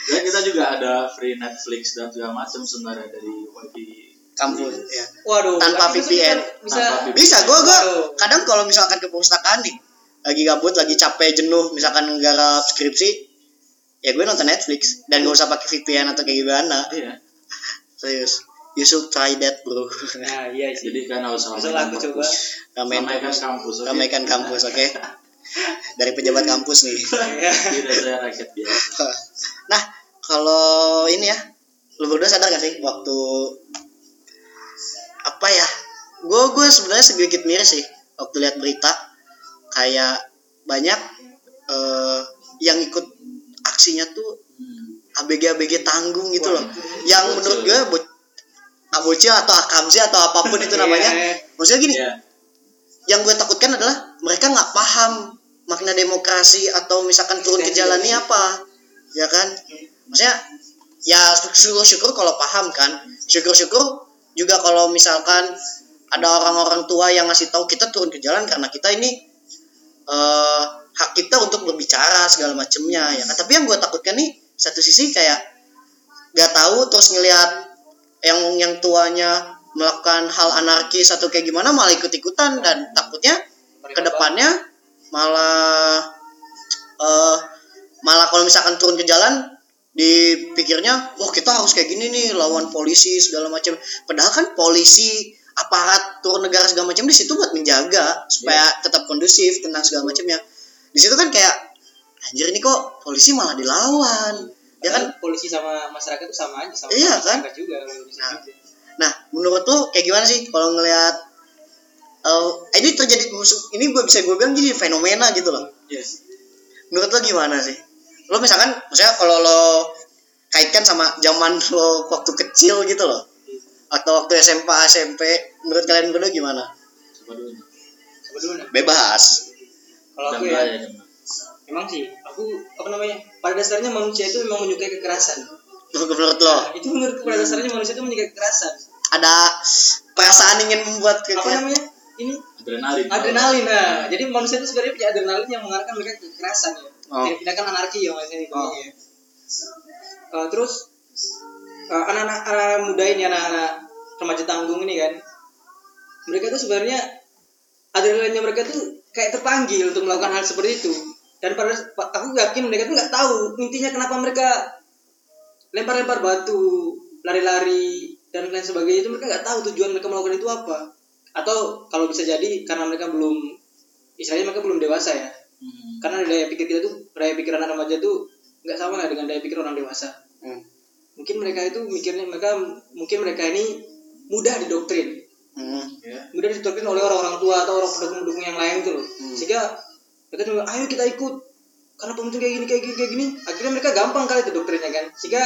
[SPEAKER 4] dan kita juga ada free Netflix dan segala macam sebenarnya dari wifi
[SPEAKER 2] Kampus, ya.
[SPEAKER 3] Waduh,
[SPEAKER 2] Tanpa VPN.
[SPEAKER 3] Bisa,
[SPEAKER 4] Tanpa VPN.
[SPEAKER 2] Bisa, gue gua
[SPEAKER 3] Waduh.
[SPEAKER 2] kadang kalau misalkan ke perpustakaan nih, lagi gabut, lagi capek, jenuh, misalkan nggarap skripsi, ya gue nonton Netflix dan gak usah pakai VPN atau kayak gimana.
[SPEAKER 4] iya
[SPEAKER 2] Serius, you should try that bro.
[SPEAKER 3] Nah, iya sih.
[SPEAKER 4] jadi kan harus
[SPEAKER 3] Bisa lah aku coba.
[SPEAKER 2] Ramaikan
[SPEAKER 4] ramaikan
[SPEAKER 2] kampus, ramaikan kampus, oke? Dari pejabat kampus nih.
[SPEAKER 3] Iya.
[SPEAKER 4] tidak saya rakyat biasa
[SPEAKER 2] Nah, kalau ini ya, lu berdua sadar gak sih waktu apa ya? Gue gue sebenarnya sedikit miris sih waktu lihat berita kayak banyak eh, yang ikut aksinya tuh
[SPEAKER 4] Hmm.
[SPEAKER 2] ABG ABG tanggung gitu loh. Yang menurut gue abocil atau akamsi atau apa pun itu namanya.
[SPEAKER 3] Iya.
[SPEAKER 2] Maksudnya gini,
[SPEAKER 4] Iya.
[SPEAKER 2] yang gue takutkan adalah mereka nggak paham makna demokrasi atau misalkan turun ke jalan ini apa ya kan maksudnya ya syukur-syukur kalau paham kan syukur-syukur juga kalau misalkan ada orang-orang tua yang ngasih tahu kita turun ke jalan karena kita ini eh hak kita untuk berbicara segala macemnya ya kan tapi yang gue takutkan nih satu sisi kayak gak tahu terus ngelihat yang yang tuanya melakukan hal anarkis atau kayak gimana malah ikut-ikutan dan takutnya ke depannya malah eh malah kalau misalkan turun ke jalan dipikirnya wah kita harus kayak gini nih lawan polisi segala macam. Padahal kan polisi aparat turun negara segala macam di situ buat menjaga supaya tetap kondusif tentang segala macamnya. Di situ kan kayak anjir ini kok polisi malah dilawan ya kan
[SPEAKER 3] Kan polisi sama masyarakat itu sama aja sama
[SPEAKER 2] Iya, kan?
[SPEAKER 3] juga kalau bisa
[SPEAKER 2] Nah.
[SPEAKER 3] gitu.
[SPEAKER 2] Nah, menurut lu kayak gimana sih kalau ngelihat eh ini terjadi ini gue bisa gue bilang jadi fenomena gitu loh.
[SPEAKER 4] Yes.
[SPEAKER 2] Menurut lo gimana sih? Lo misalkan, misalnya kalau lo kaitkan sama zaman lo waktu kecil gitu loh, atau waktu SMP SMP, menurut kalian berdua gimana?
[SPEAKER 4] Coba dulu.
[SPEAKER 3] Coba dulu nah.
[SPEAKER 2] Bebas.
[SPEAKER 3] Kalau aku ya,
[SPEAKER 4] ya.
[SPEAKER 3] Emang sih. Aku apa namanya pada dasarnya manusia itu memang menyukai kekerasan.
[SPEAKER 2] Menurut lo?
[SPEAKER 3] Itu menurut pada dasarnya manusia itu menyukai kekerasan.
[SPEAKER 2] Ada perasaan ingin membuat ke
[SPEAKER 3] apa namanya? Ini?
[SPEAKER 4] Adrenalin.
[SPEAKER 3] Adrenalin nah. Jadi manusia itu sebenarnya punya adrenalin yang mengarahkan mereka ke kekerasan ya.
[SPEAKER 2] Oh.
[SPEAKER 3] Tidak- tindakan anarki ya maksudnya itu
[SPEAKER 2] Oh.
[SPEAKER 3] ya. Eh, terus eh, anak-anak anak muda ini anak-anak remaja tanggung ini kan. Mereka tuh sebenarnya adrenalinnya mereka tuh kayak terpanggil untuk melakukan hal seperti itu dan pada aku yakin mereka tuh nggak tahu intinya kenapa mereka lempar-lempar batu lari-lari dan lain sebagainya itu mereka nggak tahu tujuan mereka melakukan itu apa atau kalau bisa jadi karena mereka belum istilahnya mereka belum dewasa ya
[SPEAKER 4] Hmm.
[SPEAKER 3] karena daya pikir kita tuh daya pikir anak remaja tuh nggak sama lah dengan daya pikir orang dewasa
[SPEAKER 2] Hmm.
[SPEAKER 3] mungkin mereka itu mikirnya mereka mungkin mereka ini mudah didoktrin
[SPEAKER 2] Hmm.
[SPEAKER 4] ya
[SPEAKER 3] mudah didoktrin oleh orang-orang tua atau orang pendukung-pendukung yang lain tuh loh
[SPEAKER 2] Hmm.
[SPEAKER 3] sehingga mereka cuma ayo kita ikut. Karena pemimpin kayak gini kayak gini kayak gini. Akhirnya mereka gampang kali itu doktrinnya kan. Sehingga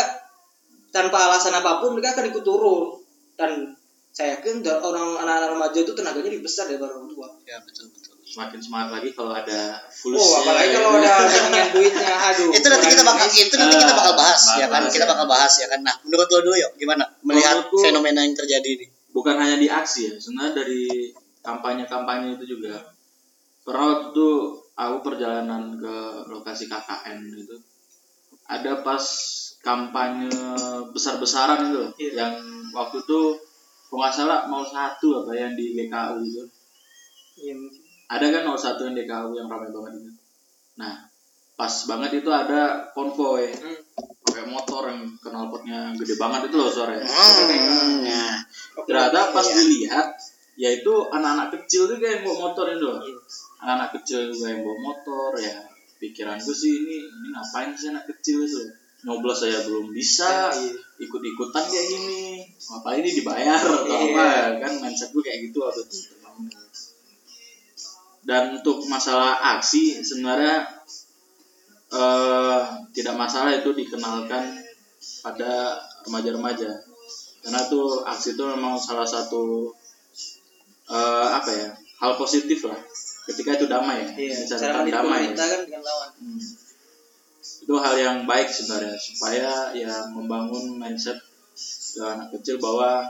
[SPEAKER 3] tanpa alasan apa pun mereka akan ikut turun. Dan saya yakin orang anak-anak remaja itu tenaganya lebih besar daripada orang tua.
[SPEAKER 2] Ya betul betul.
[SPEAKER 4] Semakin semangat lagi kalau ada full
[SPEAKER 3] oh apalagi kalau ada dengan duitnya. Aduh
[SPEAKER 2] itu nanti kita bakal itu nanti kita bakal bahas
[SPEAKER 4] Ah,
[SPEAKER 2] ya kan?
[SPEAKER 4] bahas,
[SPEAKER 2] kita
[SPEAKER 4] ya.
[SPEAKER 2] bakal bahas ya kan? Nah menurut lo dulu yuk gimana? Melihat
[SPEAKER 4] Menurutku-
[SPEAKER 2] fenomena yang terjadi ini.
[SPEAKER 4] bukan hanya di aksi ya sebenarnya dari kampanye-kampanye itu juga. Pernah waktu itu aku perjalanan ke lokasi KKN itu ada pas kampanye besar-besaran itu
[SPEAKER 3] Iya.
[SPEAKER 4] yang waktu itu kalau nggak salah mau satu apa yang di GKU itu.
[SPEAKER 3] Mungkin.
[SPEAKER 4] Ada kan 01 yang DKU yang ramai banget itu. Nah pas banget itu ada konvoy.
[SPEAKER 3] Hmm.
[SPEAKER 4] pakai motor yang knalpotnya gede banget itu loh suaranya.
[SPEAKER 2] Hmm, ya
[SPEAKER 4] ternyata pas
[SPEAKER 2] Iya.
[SPEAKER 4] dilihat yaitu anak-anak kecil juga yang bawa motor itu. Loh
[SPEAKER 3] Iya.
[SPEAKER 4] Anak-anak kecil juga yang bawa motor ya. Pikiranku sih ini ini ngapain sih anak kecil itu? Nyoblos saya belum bisa
[SPEAKER 3] Iya.
[SPEAKER 4] ikut-ikutan kayak gini. Ngapain ini dibayar atau
[SPEAKER 3] Iya.
[SPEAKER 4] apa kan mindset gue kayak gitu waktu itu. Dan untuk masalah aksi sebenarnya eh, tidak masalah itu dikenalkan pada remaja-remaja. Karena tuh aksi itu memang salah satu eh, apa ya hal positif lah ketika itu damai ya
[SPEAKER 3] Iya,
[SPEAKER 4] bicara
[SPEAKER 3] cara
[SPEAKER 4] damai.
[SPEAKER 3] pemerintah kan dengan lawan.
[SPEAKER 4] Hmm. itu hal yang baik sebenarnya supaya ya membangun mindset ke anak kecil bahwa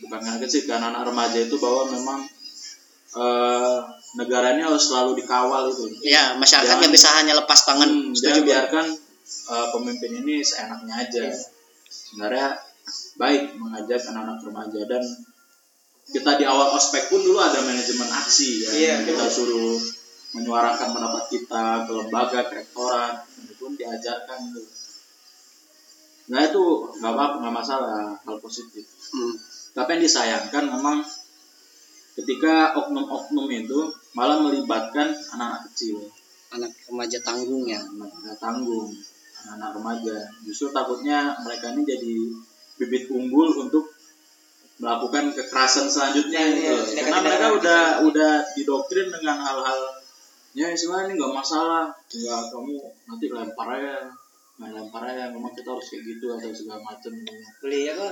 [SPEAKER 4] bukan anak kecil ke anak-anak remaja itu bahwa memang eh, negara ini harus selalu dikawal itu.
[SPEAKER 2] Ya masyarakat nggak
[SPEAKER 4] Jangan-
[SPEAKER 2] bisa hanya lepas tangan
[SPEAKER 4] Hmm, jangan biarkan eh, pemimpin ini seenaknya aja. Sebenarnya baik mengajak anak-anak remaja dan kita di awal ospek pun dulu ada manajemen aksi ya yang kita
[SPEAKER 3] betul.
[SPEAKER 4] suruh menyuarakan pendapat kita ke lembaga ke rektorat itu pun diajarkan gitu. nah itu nggak apa nggak masalah hal positif
[SPEAKER 2] Hmm.
[SPEAKER 4] tapi yang disayangkan memang ketika oknum-oknum itu malah melibatkan anak-anak kecil
[SPEAKER 2] anak remaja tanggung ya
[SPEAKER 4] anak tanggung anak-anak remaja justru takutnya mereka ini jadi bibit unggul untuk melakukan kekerasan selanjutnya
[SPEAKER 3] Iya,
[SPEAKER 4] gitu.
[SPEAKER 3] iya,
[SPEAKER 4] karena mereka udah udah didoktrin dengan hal-hal ya sebenarnya ini nggak masalah tinggal kamu nanti lempar aja main lempar aja memang kita harus kayak gitu atau segala macam
[SPEAKER 3] Beli apa?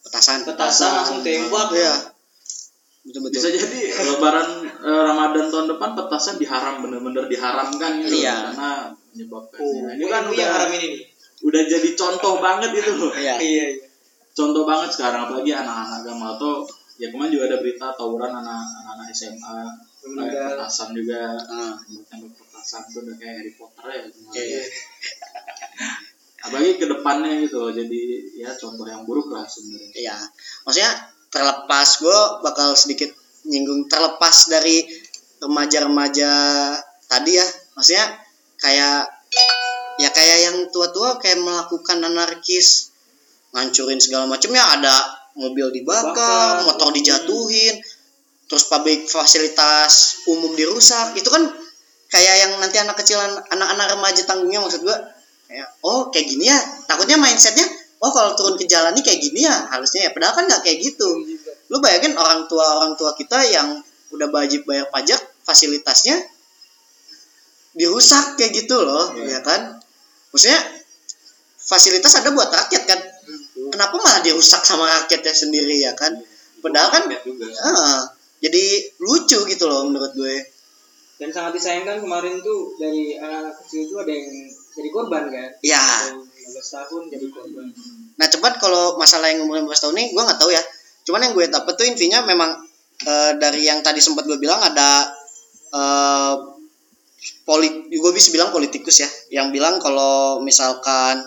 [SPEAKER 2] petasan
[SPEAKER 3] Petasan langsung tembak.
[SPEAKER 2] ya betul betul
[SPEAKER 4] bisa jadi lebaran eh, Ramadan tahun depan petasan diharam bener-bener diharamkan gitu
[SPEAKER 2] Iya.
[SPEAKER 4] karena menyebabkan
[SPEAKER 3] Oh,
[SPEAKER 4] ya, ini kan udah
[SPEAKER 3] yang haram ini nih.
[SPEAKER 4] udah jadi contoh banget itu loh
[SPEAKER 2] Iya.
[SPEAKER 3] Iya, iya.
[SPEAKER 4] Contoh banget sekarang apalagi anak-anak agama atau ya kemarin juga ada berita tawuran anak anak SMA kayak petasan juga.
[SPEAKER 2] Ah.
[SPEAKER 4] tembak petasan itu udah kayak Harry Potter ya.
[SPEAKER 2] Iya.
[SPEAKER 4] apalagi ke depannya gitu jadi ya contoh yang buruk lah sebenarnya.
[SPEAKER 2] Iya, maksudnya terlepas gue bakal sedikit nyinggung terlepas dari remaja-remaja tadi ya, maksudnya kayak ya kayak yang tua-tua kayak melakukan anarkis, ngancurin segala macam ya ada mobil dibakar,
[SPEAKER 3] Bakar.
[SPEAKER 2] motor dijatuhin, terus pabrik fasilitas umum dirusak, itu kan kayak yang nanti anak kecil anak-anak remaja tanggungnya maksud gue kayak oh kayak gini ya. Takutnya mindsetnya oh kalau turun ke jalan nih kayak gini ya harusnya ya. Padahal kan nggak kayak gitu. Lu bayangin orang tua orang tua kita yang udah wajib bayar pajak fasilitasnya dirusak kayak gitu loh
[SPEAKER 4] Iya.
[SPEAKER 2] ya kan? Maksudnya fasilitas ada buat rakyat kan kenapa malah dirusak sama rakyatnya sendiri ya kan? Padahal kan
[SPEAKER 4] Kaget juga.
[SPEAKER 2] ah, jadi lucu gitu loh menurut gue.
[SPEAKER 3] Dan sangat disayangkan kemarin tuh dari anak kecil itu ada yang jadi korban kan?
[SPEAKER 2] Ya
[SPEAKER 3] Yang 15 tahun jadi korban.
[SPEAKER 2] Nah cepat kalau masalah yang umur 15 tahun ini gue nggak tahu ya. Cuman yang gue dapet tuh intinya memang eh, dari yang tadi sempat gue bilang ada eh polit gue bisa bilang politikus ya yang bilang kalau misalkan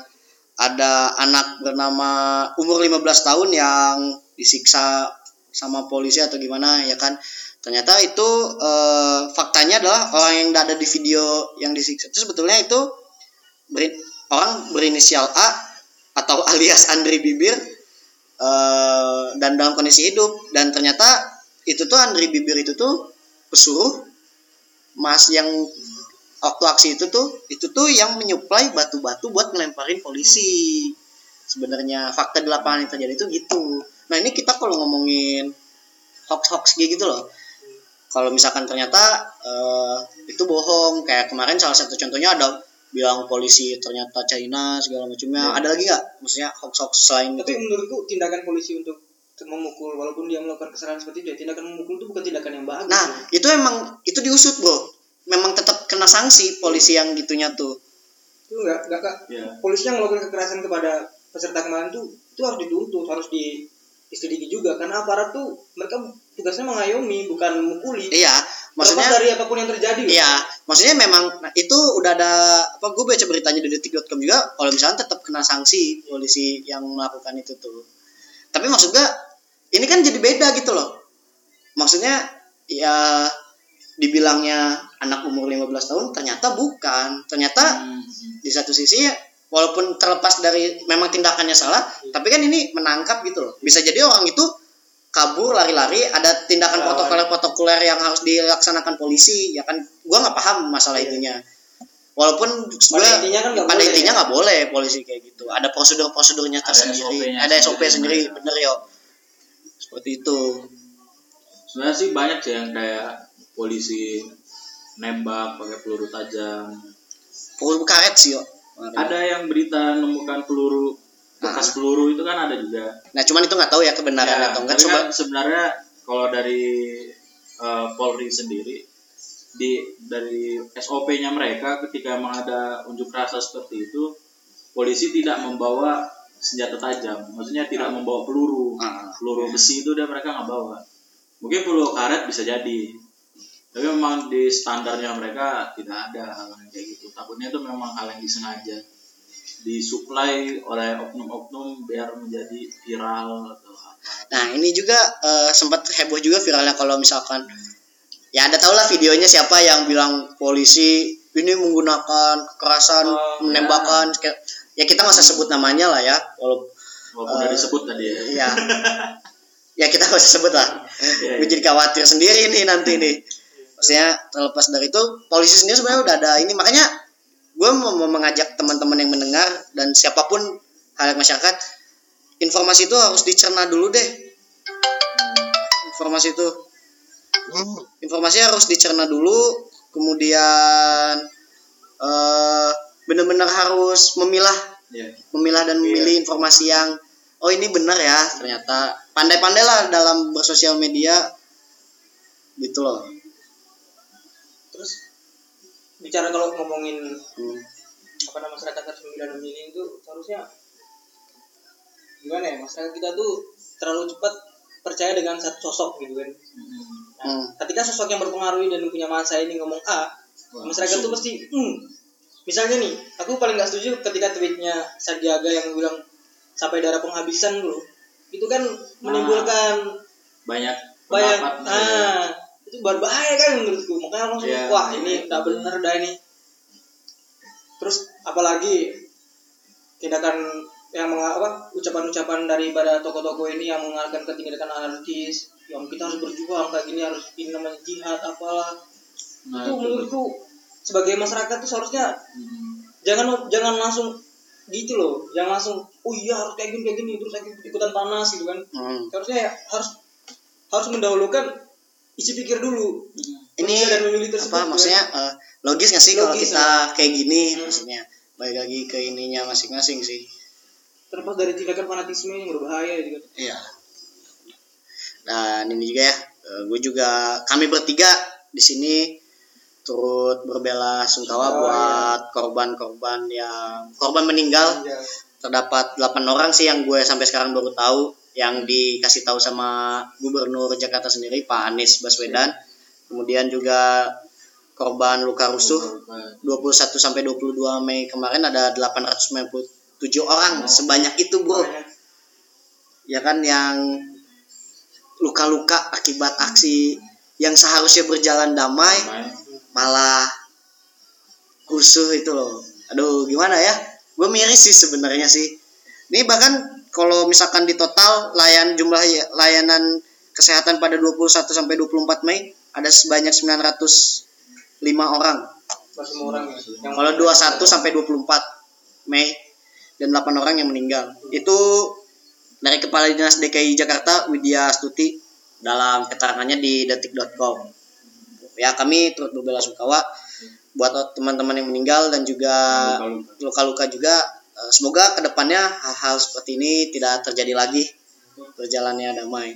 [SPEAKER 2] ada anak bernama umur 15 tahun yang disiksa sama polisi atau gimana ya kan? Ternyata itu eh, faktanya adalah orang yang ada di video yang disiksa itu sebetulnya itu beri- orang berinisial A atau alias Andri Bibir eh, dan dalam kondisi hidup. Dan ternyata itu tuh Andri Bibir itu tuh pesuruh mas yang waktu aksi itu tuh itu tuh yang menyuplai batu-batu buat ngelemparin polisi. Sebenarnya fakta di lapangan yang terjadi itu gitu. Nah ini kita kalau ngomongin hoax-hoax gitu loh. Kalau misalkan ternyata eh, itu bohong. Kayak kemarin salah satu contohnya ada bilang polisi ternyata China segala macamnya. Ada lagi nggak? Maksudnya hoax-hoax selain
[SPEAKER 3] tapi
[SPEAKER 2] itu?
[SPEAKER 3] menurutku tindakan polisi untuk memukul walaupun dia melakukan kesalahan seperti itu ya tindakan memukul itu bukan tindakan yang bagus
[SPEAKER 2] nah
[SPEAKER 3] ya.
[SPEAKER 2] itu emang itu diusut bro memang tetap kena sanksi polisi yang gitunya tuh
[SPEAKER 3] itu enggak enggak kak
[SPEAKER 4] ya
[SPEAKER 3] polisi yang melakukan kekerasan kepada peserta kemarin tuh itu harus dituntut harus di diselidiki juga karena aparat tuh mereka tugasnya mengayomi bukan memukuli
[SPEAKER 2] iya maksudnya
[SPEAKER 3] Terlepas dari apa pun yang terjadi loh.
[SPEAKER 2] Iya, maksudnya memang nah, itu udah ada apa gue baca beritanya di detik.com juga kalau misalnya tetap kena sanksi polisi yang melakukan itu tuh. Tapi maksud gue ini kan jadi beda gitu loh. Maksudnya ya dibilangnya anak umur 15 tahun ternyata bukan. Ternyata
[SPEAKER 4] Hmm.
[SPEAKER 2] di satu sisi ya, walaupun terlepas dari memang tindakannya salah, tapi kan ini menangkap gitu loh. Bisa jadi orang itu kabur lari-lari ada tindakan protokoler-protokoler yang harus dilaksanakan polisi ya kan gua nggak paham masalah
[SPEAKER 3] Iya.
[SPEAKER 2] itunya walaupun
[SPEAKER 3] Pada
[SPEAKER 2] gua-
[SPEAKER 3] intinya kan
[SPEAKER 2] pada
[SPEAKER 3] boleh,
[SPEAKER 2] intinya
[SPEAKER 3] ya.
[SPEAKER 2] nggak boleh polisi kayak gitu ada prosedur-prosedurnya
[SPEAKER 4] Ada
[SPEAKER 2] tersendiri ada SOP
[SPEAKER 4] sendiri,
[SPEAKER 2] sendiri
[SPEAKER 4] mereka.
[SPEAKER 2] bener yo seperti itu
[SPEAKER 4] sebenarnya sih banyak sih yang kayak polisi nembak pakai peluru tajam.
[SPEAKER 2] Peluru karet sih yo.
[SPEAKER 4] Ada yang berita nemukan peluru bekas peluru itu kan ada juga.
[SPEAKER 2] Nah cuman itu nggak tahu ya kebenaran
[SPEAKER 4] Ya,
[SPEAKER 2] atau enggak coba.
[SPEAKER 4] kan sebenarnya kalau dari eh, Polri sendiri di dari SOP-nya mereka ketika emang ada unjuk rasa seperti itu polisi tidak membawa senjata tajam. Maksudnya tidak membawa peluru.
[SPEAKER 2] Ah.
[SPEAKER 4] peluru besi itu udah mereka nggak bawa. Mungkin peluru karet bisa jadi tapi memang di standarnya mereka tidak ada hal yang kayak gitu. Takutnya itu memang hal yang disengaja disuplai oleh oknum-oknum biar menjadi viral atau apa.
[SPEAKER 2] Nah ini juga eh, sempat heboh juga viralnya kalau misalkan ya ada tau lah videonya siapa yang bilang polisi ini menggunakan kekerasan
[SPEAKER 3] Oh,
[SPEAKER 2] menembakkan kayak- ya kita nggak usah sebut namanya lah ya kalau
[SPEAKER 4] walaupun udah disebut tadi ya.
[SPEAKER 2] ya ya kita nggak usah sebut lah.
[SPEAKER 4] Iya,
[SPEAKER 2] gue
[SPEAKER 4] iya.
[SPEAKER 2] jadi khawatir sendiri nih nanti nih maksudnya terlepas dari itu polisi sendiri sebenarnya udah ada ini. Makanya gue mau, mau mengajak teman-teman yang mendengar dan siapa pun hal masyarakat informasi itu harus dicerna dulu deh. Informasi itu. Informasi harus dicerna dulu kemudian eh benar-benar harus memilah.
[SPEAKER 4] Iya.
[SPEAKER 2] memilah dan memilih informasi yang oh ini benar ya ternyata. Pandai-pandai lah dalam bersosial media gitu loh
[SPEAKER 3] bicara kalau ngomongin
[SPEAKER 2] Hmm.
[SPEAKER 3] apa nama masyarakat harus memilih dan memilih itu seharusnya gimana ya masyarakat kita tuh terlalu cepat percaya dengan satu sosok gitu kan nah,
[SPEAKER 2] Hmm.
[SPEAKER 3] ketika sosok yang berpengaruh dan punya masa ini ngomong A
[SPEAKER 4] Wah,
[SPEAKER 3] masyarakat tuh pasti hmm. misalnya nih aku paling nggak setuju ketika tweetnya Sandiaga yang bilang sampai darah penghabisan dulu itu kan menimbulkan
[SPEAKER 4] banyak
[SPEAKER 3] banyak
[SPEAKER 4] pendapat,
[SPEAKER 3] ah itu berbahaya kan menurutku makanya aku langsung
[SPEAKER 4] Iya.
[SPEAKER 3] wah ini udah bener dah ini terus apalagi tindakan yang menga- apa ucapan-ucapan daripada tokoh-tokoh ini yang mengarahkan ke tindakan anarkis yang kita harus berjuang kayak gini harus ini namanya jihad apalah
[SPEAKER 4] Nah,
[SPEAKER 3] itu
[SPEAKER 4] itu.
[SPEAKER 3] menurutku sebagai masyarakat tuh seharusnya
[SPEAKER 4] Hmm.
[SPEAKER 3] jangan jangan langsung gitu loh jangan langsung oh iya harus kayak gini kayak gini terus ikutan panas gitu kan
[SPEAKER 2] Hmm.
[SPEAKER 3] harusnya ya harus harus mendahulukan isi pikir dulu.
[SPEAKER 2] Ini
[SPEAKER 3] dan memilih tersebut,
[SPEAKER 2] apa
[SPEAKER 3] kan?
[SPEAKER 2] maksudnya eh, logis nggak sih kalau
[SPEAKER 3] Logis,
[SPEAKER 2] kita kayak gini?
[SPEAKER 3] Hmm.
[SPEAKER 2] maksudnya balik lagi ke ininya masing-masing sih.
[SPEAKER 3] Terlepas dari tindakan fanatisme yang berbahaya kan
[SPEAKER 2] iya. Dan ini juga ya gue juga kami bertiga di sini turut berbela sungkawa
[SPEAKER 3] Oh,
[SPEAKER 2] buat korban-korban yang korban meninggal.
[SPEAKER 3] Iya.
[SPEAKER 2] terdapat 8 orang sih yang gue sampai sekarang baru tahu yang dikasih tahu sama Gubernur Jakarta sendiri Pak Anies Baswedan. Kemudian juga korban luka rusuh 21 sampai 22 Mei kemarin ada 897 orang sebanyak itu bro. Ya kan yang luka-luka akibat aksi yang seharusnya berjalan damai malah rusuh itu loh. Aduh gimana ya? Gue miris sih sebenarnya sih. Ini bahkan kalau misalkan di total layan jumlah ya- layanan kesehatan pada 21 sampai 24 Mei ada sebanyak 905 orang
[SPEAKER 3] ya.
[SPEAKER 2] Kalau 21 sampai 24 Mei dan 8 orang yang meninggal. Itu dari Kepala Dinas DKI Jakarta Widya Stuti dalam keterangannya di detik.com. Ya kami turut berbela sungkawa buat teman-teman yang meninggal dan juga luka-luka juga. Eh, Semoga ke depannya hal-hal seperti ini tidak terjadi lagi berjalannya damai.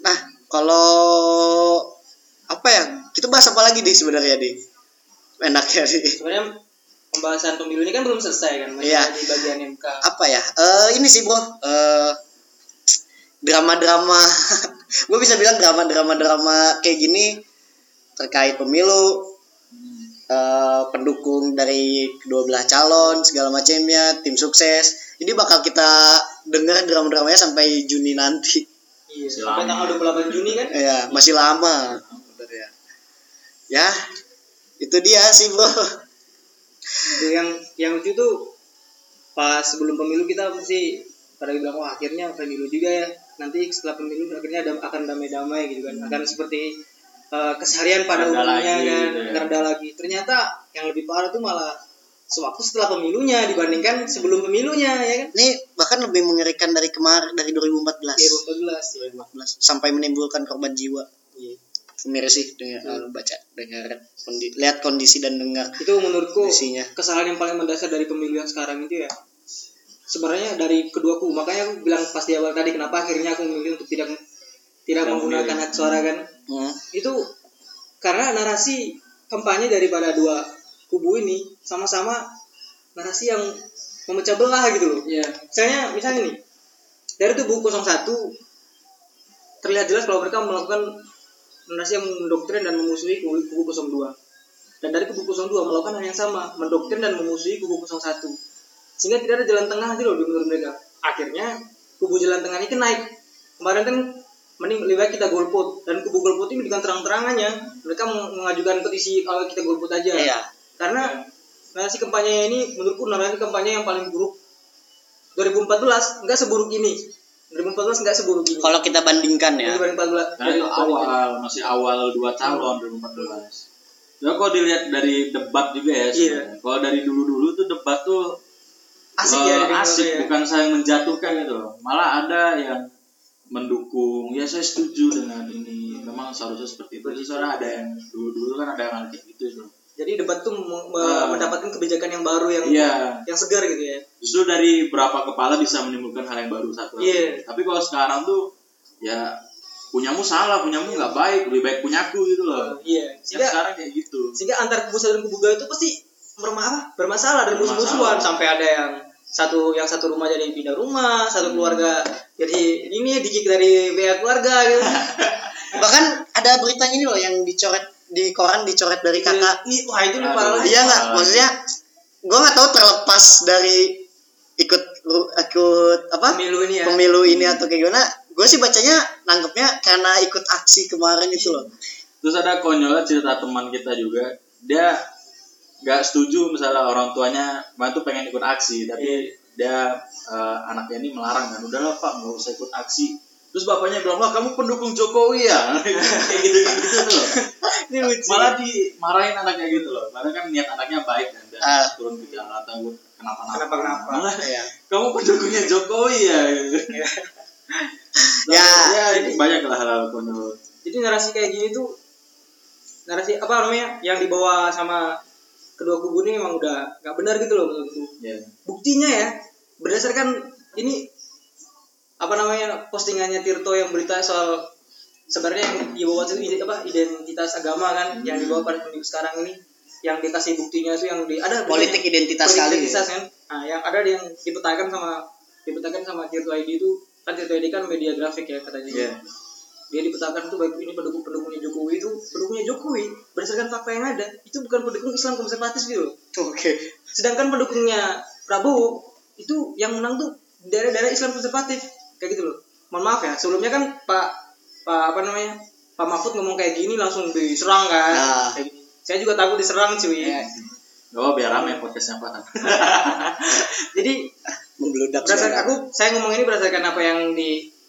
[SPEAKER 2] Nah kalau apa ya? Kita bahas apa lagi nih sebenarnya di? Enaknya nih
[SPEAKER 3] sebenarnya pembahasan pemilu ini kan belum selesai kan? Masih
[SPEAKER 2] Iya.
[SPEAKER 3] ada di bagian MK
[SPEAKER 2] apa ya? Eh ini sih bro. Eh drama-drama. Gue bisa bilang drama-drama drama kayak gini terkait pemilu eh pendukung dari kedua belah calon segala macamnya tim sukses. Ini bakal kita dengar drama-dramanya sampai Juni nanti.
[SPEAKER 3] Iya sampai tanggal 28 Juni kan?
[SPEAKER 2] Ya masih lama. Ya. Ya itu dia sih bro.
[SPEAKER 3] Yang yang lucu tuh pas sebelum pemilu kita mesti pada bilang wah akhirnya pemilu juga ya. Nanti setelah pemilu akhirnya ada, akan damai-damai gitu kan. Akan seperti eh, keseharian pada umumnya
[SPEAKER 4] lagi,
[SPEAKER 3] kan
[SPEAKER 4] gitu ya.
[SPEAKER 3] ada lagi. Ternyata yang lebih parah tuh malah sewaktu setelah pemilunya dibandingkan sebelum pemilunya ya kan?
[SPEAKER 2] Ini bahkan lebih mengerikan dari kemarin dari 2014
[SPEAKER 3] Iya, 2014
[SPEAKER 2] 2014 sampai menimbulkan korban jiwa.
[SPEAKER 3] Iya.
[SPEAKER 2] miris sih dengar eh, baca dengar kondi- lihat kondisi dan dengar
[SPEAKER 3] itu menurutku
[SPEAKER 2] Isinya.
[SPEAKER 3] kesalahan yang paling mendasar dari pemilu yang sekarang itu ya sebenarnya dari kedua kubu. Makanya aku bilang pas di awal tadi kenapa akhirnya aku memilih untuk tidak tidak menggunakan hak suara kan?
[SPEAKER 2] Hmm.
[SPEAKER 3] itu karena narasi kampanye daripada dua kubu ini sama-sama narasi yang memecah belah gitu loh.
[SPEAKER 4] Iya.
[SPEAKER 3] misalnya misalnya nih dari tubuh 01 terlihat jelas kalau mereka melakukan narasi yang mendoktrin dan memusuhi kubu, kubu 02 dan dari kubu 02 melakukan hal yang sama mendoktrin dan memusuhi kubu 01 sehingga tidak ada jalan tengah gitu loh di menurut mereka. Akhirnya kubu jalan tengah ini naik. Kemarin kan mending lebih baik kita golput dan kubu golput ini dengan terang-terangannya mereka meng- mengajukan petisi kalau kita golput aja
[SPEAKER 2] iya
[SPEAKER 3] karena narasi kampanye ini menurutku narasi kampanye yang paling buruk 2014 enggak seburuk ini 2014 enggak seburuk ini
[SPEAKER 2] kalau kita bandingkan ya
[SPEAKER 3] 2014
[SPEAKER 4] Karena itu awal, masih awal dua calon 2014. Ya kalau dilihat dari debat juga ya.
[SPEAKER 3] Iya.
[SPEAKER 4] Kalau dari dulu-dulu tuh debat tuh
[SPEAKER 3] asik
[SPEAKER 4] eh,
[SPEAKER 3] ya
[SPEAKER 4] asik,
[SPEAKER 3] ya.
[SPEAKER 4] bukan saling menjatuhkan gitu. loh. Malah ada yang mendukung, ya saya setuju dengan ini. Memang seharusnya seperti itu. Terus soalnya ada yang dulu-dulu kan ada yang kayak gitu tuh.
[SPEAKER 3] jadi debat tuh
[SPEAKER 4] Ah.
[SPEAKER 3] mendapatkan kebijakan yang baru yang
[SPEAKER 4] Iya.
[SPEAKER 3] yang segar gitu ya
[SPEAKER 4] Justru dari berapa kepala bisa menimbulkan hal yang baru satu.
[SPEAKER 3] Iya.
[SPEAKER 4] Tapi kalau sekarang tuh ya punyamu salah, punyamu nggak baik, lebih baik punyaku gitu loh.
[SPEAKER 3] iya
[SPEAKER 4] Yang
[SPEAKER 3] sehingga
[SPEAKER 4] sekarang kayak gitu.
[SPEAKER 3] sehingga antar kubu satu dan kubu dua itu pasti bermasalah bermasalah dan musuh-musuhan sampai ada yang satu yang satu rumah jadi pindah rumah satu keluarga jadi ini dikik dari pihak keluarga gitu.
[SPEAKER 2] Bahkan ada beritanya ini loh yang dicoret di koran dicoret dari kakak.
[SPEAKER 3] Ih, wah itu lebih parah
[SPEAKER 2] iya nggak? Maksudnya gue nggak tahu terlepas dari ikut ikut apa?
[SPEAKER 3] Pemilu ini ya.
[SPEAKER 2] Pemilu ini atau kayak gimana gue sih bacanya nangkepnya karena ikut aksi kemarin itu loh.
[SPEAKER 4] Terus ada konyolnya cerita teman kita juga, dia nggak setuju misalnya orang tuanya tuh pengen ikut aksi, tapi dia eh, anaknya ini melarang kan, udahlah pak nggak usah ikut aksi. Terus bapaknya bilang, wah kamu pendukung Jokowi ya, kayak gitu kayak gitu tuh loh.
[SPEAKER 3] ini lucu
[SPEAKER 4] Malah dimarahin anaknya gitu loh, padahal kan niat anaknya baik kan, dan
[SPEAKER 2] Ah.
[SPEAKER 4] turun ke jalan atau kenapa-napa.
[SPEAKER 3] Kenapa-kenapa.
[SPEAKER 4] Malah
[SPEAKER 2] Iya.
[SPEAKER 4] kamu pendukungnya Jokowi ya. Gitu.
[SPEAKER 2] Ya.
[SPEAKER 4] ya ini banyak lah hal-hal konyol.
[SPEAKER 3] jadi narasi kayak gini tuh narasi apa namanya yang dibawa sama kedua kubu ini memang udah nggak benar gitu loh menurutku
[SPEAKER 4] Ya.
[SPEAKER 3] buktinya ya berdasarkan ini apa namanya postingannya Tirto yang berita soal sebenarnya yang dibawa itu apa identitas agama kan yang dibawa pada pemilu sekarang ini yang dikasih buktinya itu yang di ada
[SPEAKER 2] politik identitas
[SPEAKER 3] Politik
[SPEAKER 2] kali
[SPEAKER 3] identitas kan. Nah yang ada yang dipetakan sama dipetakan sama Tirto ID itu kan Tirto ID kan media grafik ya katanya.
[SPEAKER 2] Iya.
[SPEAKER 3] Dia dipetakan tuh baik ini pendukung pendukungnya Jokowi itu pendukungnya Jokowi berdasarkan fakta yang ada itu bukan pendukung Islam konservatif gitu loh.
[SPEAKER 2] oke
[SPEAKER 3] sedangkan pendukungnya Prabowo itu yang menang tuh daerah-daerah Islam konservatif kayak gitu loh mohon maaf ya sebelumnya kan Pak Pak apa namanya Pak Mahfud ngomong kayak gini langsung diserang kan
[SPEAKER 2] Nah.
[SPEAKER 3] Kayak gini. saya juga takut diserang cuy
[SPEAKER 2] Ya,
[SPEAKER 4] Oh biar rame podcastnya Pak.
[SPEAKER 3] jadi
[SPEAKER 2] membludak
[SPEAKER 3] berdasarkan aku saya ngomong ini berdasarkan apa yang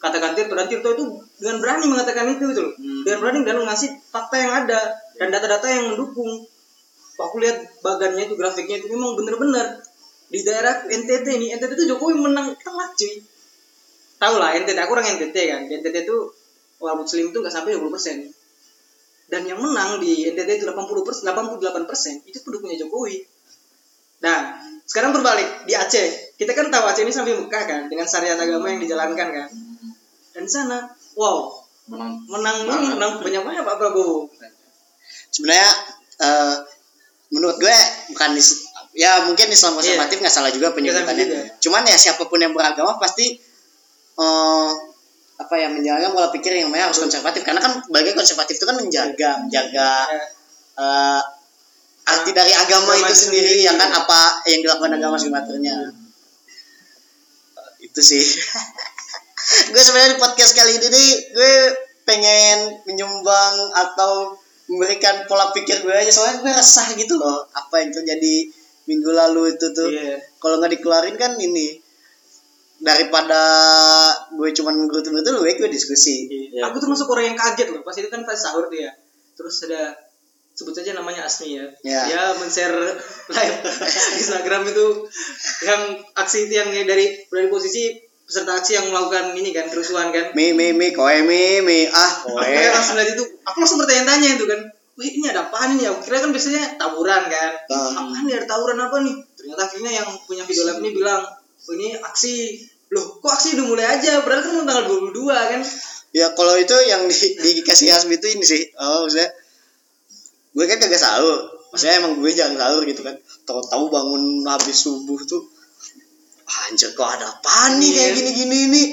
[SPEAKER 3] dikatakan Tirto. Dan Tirto itu dengan berani mengatakan itu gitu loh.
[SPEAKER 4] Hmm.
[SPEAKER 3] dengan berani dan ngasih fakta yang ada dan data-data yang mendukung. Aku lihat bagannya itu grafiknya itu memang bener-bener di daerah NTT ini. NTT itu Jokowi menang telak cuy. Tahu lah NTT aku orang NTT kan. Di NTT itu orang muslim itu nggak sampai 20 persen. Dan yang menang di NTT itu 80 persen 88 persen. Itu pendukungnya Jokowi. Nah, sekarang berbalik di Aceh. Kita kan tahu Aceh ini sampai Mekah kan dengan syariat agama yang dijalankan kan. Dan di sana, wow,
[SPEAKER 4] Menang.
[SPEAKER 3] menang menang banyak banget Pak Prabowo.
[SPEAKER 2] sebenarnya eh, menurut gue bukan is- ya mungkin Islam konservatif nggak salah juga penyebutannya.
[SPEAKER 3] juga.
[SPEAKER 2] cuman ya siapa pun yang beragama pasti eh, apa ya menjaga pola pikir yang namanya harus konservatif. Karena kan bagi konservatif itu kan menjaga menjaga
[SPEAKER 3] Ya,
[SPEAKER 2] eh, arti dari agama
[SPEAKER 3] Agama
[SPEAKER 2] itu
[SPEAKER 3] itu
[SPEAKER 2] sendiri
[SPEAKER 3] sendiri.
[SPEAKER 2] ya kan apa yang dilakukan agama sebenarnya itu sih gue sebenarnya di podcast kali ini nih gue pengen menyumbang atau memberikan pola pikir gue aja soalnya gue resah gitu loh apa yang terjadi minggu lalu itu tuh
[SPEAKER 3] Iya.
[SPEAKER 2] kalau nggak dikeluarin kan ini daripada gue cuman ngerutu-ngerutu lu gue diskusi
[SPEAKER 4] Iya.
[SPEAKER 3] Aku termasuk orang yang kaget loh. Pas itu kan pas sahur tuh ya. Terus ada sebut saja namanya Asmi ya.
[SPEAKER 2] Ya.
[SPEAKER 3] Dia men-share live Instagram itu yang aksi itu yang dari dari posisi peserta aksi yang melakukan ini kan kerusuhan kan.
[SPEAKER 2] mi mi mi koe mi mi ah
[SPEAKER 3] Aku
[SPEAKER 2] koe
[SPEAKER 3] kayak langsung lihat itu, aku langsung bertanya-tanya itu kan. Wih ini ada apaan ini ya? Aku kira kan biasanya tawuran kan.
[SPEAKER 2] Hmm.
[SPEAKER 3] Apaan nih ada tawuran apa nih? Ternyata akhirnya yang punya video live ini bilang, oh, ini aksi. Loh kok aksi udah mulai aja? Padahal kan tanggal 22 kan.
[SPEAKER 2] ya kalau itu yang di, dikasih Hasbi itu ini sih oh maksudnya gue kan kagak sahur maksudnya emang gue jarang sahur gitu kan tahu-tahu bangun habis subuh tuh anjir kok ada apa nih kayak
[SPEAKER 3] Iya.
[SPEAKER 2] gini-gini nih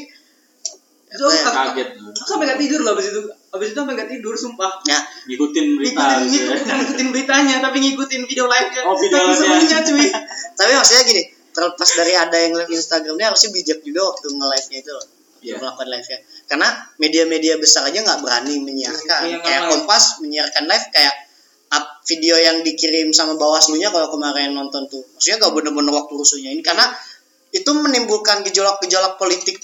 [SPEAKER 3] Itu aku,
[SPEAKER 4] Kaget.
[SPEAKER 3] aku sampai gak tidur loh abis itu. Abis itu sampai gak tidur sumpah.
[SPEAKER 2] ya
[SPEAKER 4] Ngikutin berita.
[SPEAKER 3] Ngikutin,
[SPEAKER 4] gitu ya.
[SPEAKER 3] ngikutin, bukan ngikutin beritanya, tapi ngikutin video live-nya.
[SPEAKER 4] Oh, video
[SPEAKER 3] serunya cuy.
[SPEAKER 2] tapi maksudnya gini terlepas dari ada yang live Instagramnya harusnya bijak juga waktu nge-live-nya itu loh
[SPEAKER 4] Iya.
[SPEAKER 2] melakukan live-nya karena media-media besar aja nggak berani menyiarkan
[SPEAKER 3] Iya,
[SPEAKER 2] kayak. Kompas menyiarkan live kayak up video yang dikirim sama Bawaslu-nya kalau kemarin nonton tuh maksudnya nggak bener-bener waktu rusuhnya ini karena itu menimbulkan gejolak-gejolak politik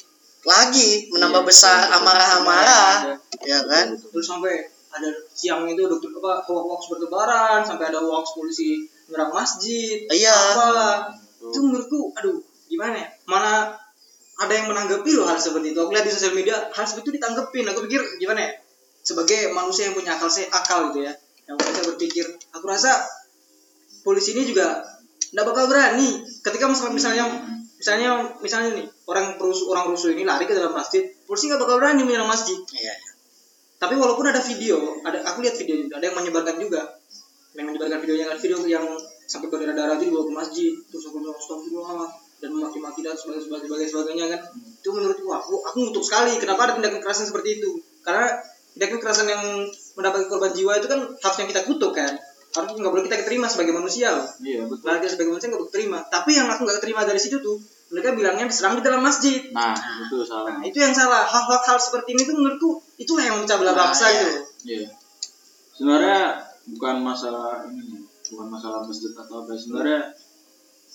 [SPEAKER 2] lagi menambah
[SPEAKER 4] Iya,
[SPEAKER 2] besar amarah-amarah ya kan
[SPEAKER 3] Terus sampai ada siang itu dokter apa hoax bertebaran, sampai ada hoax polisi nyerang masjid.
[SPEAKER 2] Iya.
[SPEAKER 3] Apa? Itu menurutku, aduh, gimana ya? Mana ada yang menanggapi loh hal seperti itu. Aku lihat di sosial media hal seperti itu ditanggepin. Aku pikir gimana ya? Sebagai manusia yang punya akal se akal gitu ya, yang bisa berpikir, aku rasa polisi ini juga nggak bakal berani ketika misalnya misalnya misalnya nih orang perusuh orang rusuh ini lari ke dalam masjid polisi nggak bakal berani menyerang masjid.
[SPEAKER 2] Iya
[SPEAKER 3] tapi walaupun ada video ada aku lihat video juga ada yang menyebarkan juga. Yang menyebarkan videonya kan video yang sampai berdarah-darah itu dibawa ke masjid terus aku bilang astagfirullah dan memaki-maki dan sebagainya sebagainya sebagainya kan. Itu menurutku aku aku ngutuk sekali kenapa ada tindakan kekerasan seperti itu? Karena tindakan kekerasan yang mendapatkan korban jiwa itu kan harusnya kita kutuk kan harusnya nggak boleh kita terima sebagai manusia loh
[SPEAKER 4] Iya betul.
[SPEAKER 3] Nah, kita sebagai manusia nggak boleh terima tapi yang aku nggak terima dari situ tuh mereka bilangnya diserang di dalam masjid
[SPEAKER 4] Nah itu salah.
[SPEAKER 3] Nah, itu yang salah. Hal-hal hal seperti ini tuh menurutku itulah yang memecah belah
[SPEAKER 2] Nah,
[SPEAKER 3] bangsa
[SPEAKER 2] iya.
[SPEAKER 3] gitu. loh.
[SPEAKER 4] Iya. Sebenarnya bukan masalah ini, bukan masalah masjid atau apa. Sebenarnya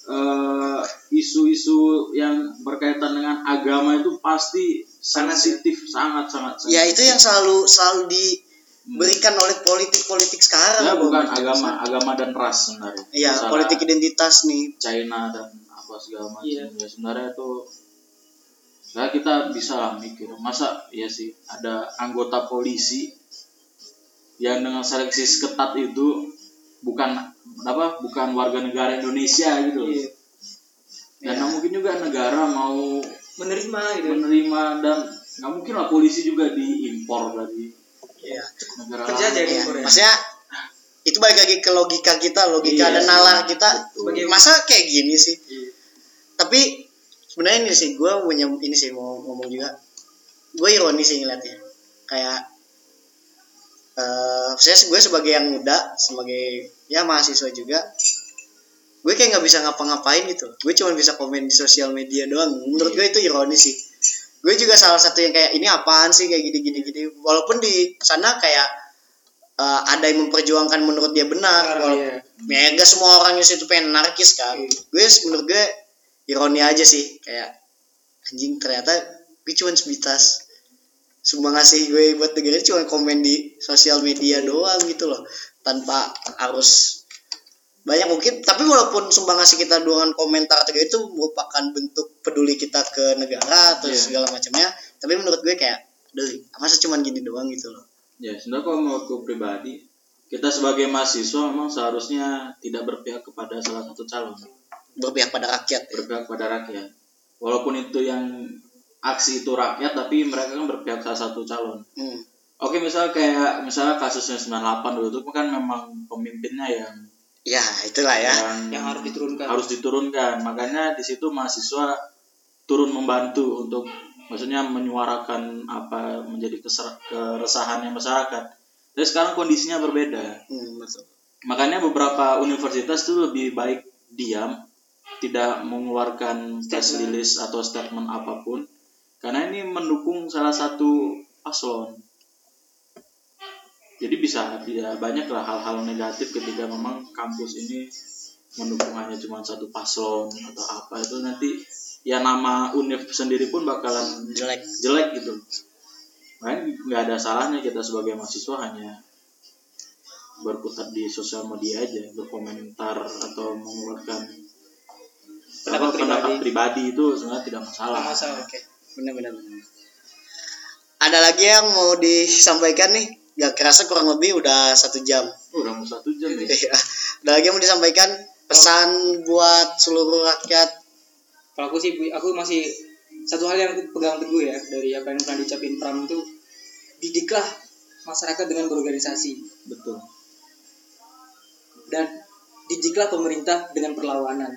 [SPEAKER 4] eh, isu-isu yang berkaitan dengan agama itu pasti sensitif, sangat sangat sensitif.
[SPEAKER 2] ya itu yang selalu selalu diberikan oleh politik-politik sekarang
[SPEAKER 4] Ya bukan agama, agama dan ras sebenarnya.
[SPEAKER 2] Iya, politik identitas nih.
[SPEAKER 4] China dan apa segala macam.
[SPEAKER 3] Iya.
[SPEAKER 4] Ya sebenarnya itu ya kita bisa lah mikir masa ya sih ada anggota polisi yang dengan seleksi ketat itu bukan apa bukan warga negara Indonesia gitu loh.
[SPEAKER 3] Iya.
[SPEAKER 4] Dan nggak mungkin juga negara mau
[SPEAKER 3] Menerima gitu.
[SPEAKER 4] menerima dan nggak mungkin lah polisi juga diimpor dari
[SPEAKER 2] Iya.
[SPEAKER 4] negara
[SPEAKER 3] Kerja
[SPEAKER 4] lain.
[SPEAKER 3] aja di
[SPEAKER 2] Iya,
[SPEAKER 3] Korea.
[SPEAKER 2] maksudnya itu balik lagi ke logika kita, logika
[SPEAKER 4] Iya
[SPEAKER 2] dan nalar kita.
[SPEAKER 4] betul.
[SPEAKER 2] Masa kayak gini sih?
[SPEAKER 3] Iya.
[SPEAKER 2] Tapi sebenarnya ini sih gue punya ini sih mau ngomong juga. Gue ironi sih ngeliatnya. Kayak eh saya gue sebagai yang muda, sebagai ya mahasiswa juga, gue kayak nggak bisa ngapa-ngapain gitu. Gue cuma bisa komen di sosial media doang. Menurut gue itu ironi sih. Gue juga salah satu yang kayak ini apaan sih kayak gini-gini gini. Walaupun di sana kayak eh, ada yang memperjuangkan menurut dia benar.
[SPEAKER 3] Benar,
[SPEAKER 2] walaupun
[SPEAKER 3] iya.
[SPEAKER 2] ya gak semua orang di situ pengen anarkis kan.
[SPEAKER 3] Iya.
[SPEAKER 2] Gue menurut gue ironi aja sih kayak anjing ternyata gue cuma sebitas cuma ngasih gue buat negara cuma komen di sosial media doang gitu loh tanpa harus banyak mungkin tapi walaupun sumbang ngasih kita dengan komentar atau gitu itu merupakan bentuk peduli kita ke negara atau
[SPEAKER 4] Iya.
[SPEAKER 2] segala macamnya tapi menurut gue kayak masa cuma gini doang gitu loh
[SPEAKER 4] Ya, sebenarnya kalau menurutku pribadi, kita sebagai mahasiswa memang seharusnya tidak berpihak kepada salah satu calon,
[SPEAKER 2] berpihak pada rakyat ya.
[SPEAKER 4] berpihak pada rakyat. Walaupun itu yang aksi itu rakyat, tapi mereka kan berpihak salah satu calon.
[SPEAKER 2] Hmm.
[SPEAKER 4] Oke, misal kayak misalnya kasusnya 98 dulu itu kan memang pemimpinnya yang
[SPEAKER 2] ya itulah ya
[SPEAKER 4] yang,
[SPEAKER 3] Yang harus diturunkan.
[SPEAKER 4] harus diturunkan. Makanya di situ mahasiswa turun membantu untuk maksudnya menyuarakan apa menjadi keser- keresahannya masyarakat. Tapi sekarang kondisinya berbeda.
[SPEAKER 2] Hmm, betul.
[SPEAKER 4] Makanya beberapa universitas itu lebih baik diam, tidak mengeluarkan press release atau statement apa pun, karena ini mendukung salah satu paslon. Jadi bisa ya banyak lah hal-hal negatif ketika memang kampus ini mendukung hanya cuma satu paslon atau apa itu nanti ya nama univ sendiri pun bakalan
[SPEAKER 2] jelek
[SPEAKER 4] jelek gitu. Makanya nggak ada salahnya kita sebagai mahasiswa hanya berkutat di sosial media aja, berkomentar atau mengeluarkan
[SPEAKER 3] Pendapat
[SPEAKER 4] apa,
[SPEAKER 3] pribadi.
[SPEAKER 4] pendapat pribadi itu sebenarnya tidak masalah.
[SPEAKER 3] Masalah.
[SPEAKER 2] Oke, benar-benar. benar. Ada lagi yang mau disampaikan nih? Gak kerasa kurang lebih udah satu jam.
[SPEAKER 4] Udah mau satu jam ya.
[SPEAKER 2] Iya. Ada lagi yang mau disampaikan? Pesan buat seluruh rakyat.
[SPEAKER 3] Kalau aku sih, aku masih satu hal yang aku pegang teguh ya dari apa yang pernah dicapin Pram itu didiklah masyarakat dengan berorganisasi
[SPEAKER 4] Betul.
[SPEAKER 3] dan didiklah pemerintah dengan perlawanan.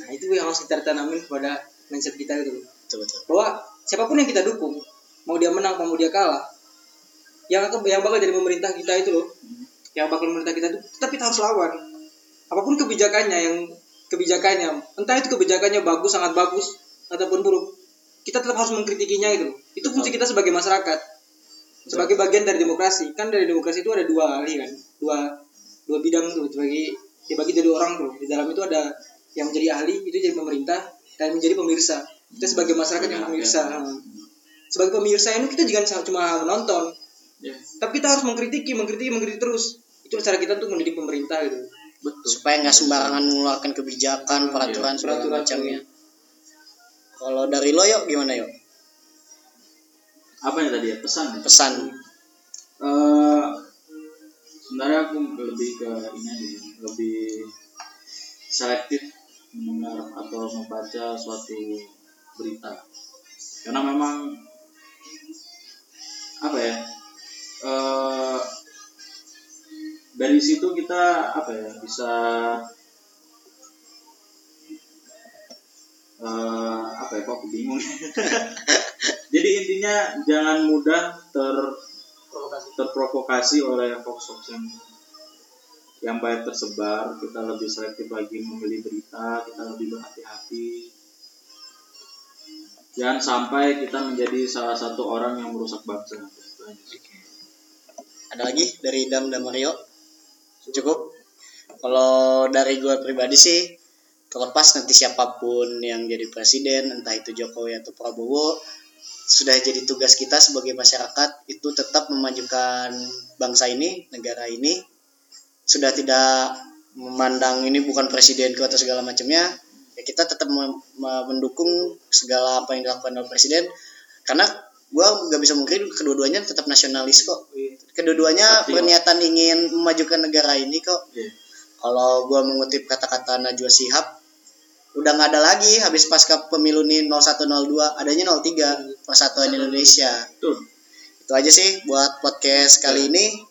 [SPEAKER 3] Nah itu yang harus kita tanamin kepada mindset kita gitu loh.
[SPEAKER 2] Betul betul.
[SPEAKER 3] bahwa siapa pun yang kita dukung mau dia menang mau dia kalah. Yang akan yang bakal jadi pemerintah kita itu loh. Yang bakal pemerintah kita itu tetap kita harus lawan. Apa pun kebijakannya yang kebijakannya entah itu kebijakannya bagus sangat bagus ataupun buruk kita tetap harus mengkritikinya itu loh. Itu fungsi kita sebagai masyarakat. Sebagai bagian dari demokrasi. Kan dari demokrasi itu ada dua ahli kan? Dua dua bidang tuh sebagai dibagi jadi orang tuh. Di dalam itu ada yang menjadi ahli itu jadi pemerintah dan menjadi pemirsa. Kita sebagai masyarakat yang pemirsa Hmm. Sebagai pemirsa ini kita jangan cuma menonton
[SPEAKER 4] Ya,
[SPEAKER 3] tapi kita harus mengkritiki mengkritiki mengkritik terus itu cara kita untuk mendidik pemerintah gitu
[SPEAKER 4] betul.
[SPEAKER 2] Supaya nggak sembarangan mengeluarkan kebijakan, peraturan
[SPEAKER 3] Iya,
[SPEAKER 2] segala
[SPEAKER 3] peraturan.
[SPEAKER 2] macamnya. Kalau dari lo yuk gimana yuk?
[SPEAKER 4] Apa yang tadi ya pesan? ya?
[SPEAKER 2] Pesan.
[SPEAKER 4] Eh, sebenarnya aku lebih ke ini aja, lebih selektif mendengar atau membaca suatu berita karena memang apa ya eh dari situ kita apa ya bisa eh apa ya kok aku bingung. Jadi intinya jangan mudah ter terprovokasi. oleh hoax-hoax yang yang banyak tersebar. Kita lebih selektif lagi memilih berita kita lebih berhati-hati jangan sampai kita menjadi salah satu orang yang merusak bangsa.
[SPEAKER 2] Ada lagi dari Dam dan Mario? Cukup? Kalau dari gue pribadi sih, terlepas nanti siapa pun yang jadi presiden, entah itu Jokowi atau Prabowo, sudah jadi tugas kita sebagai masyarakat itu tetap memajukan bangsa ini, negara ini. Sudah tidak memandang ini bukan presidenku atau segala macamnya, ya kita tetap mendukung segala apa yang dilakukan oleh presiden karena gue nggak bisa mungkin kedua-duanya tetap nasionalis kok kedua-duanya
[SPEAKER 4] Patriot.
[SPEAKER 2] berniatan ingin memajukan negara ini kok
[SPEAKER 4] Iya.
[SPEAKER 2] kalau gue mengutip kata-kata Najwa Shihab udah nggak ada lagi habis pasca pemilu nih 0102 adanya 03 Persatuan Indonesia
[SPEAKER 4] Tuh.
[SPEAKER 2] itu aja sih buat podcast kali ini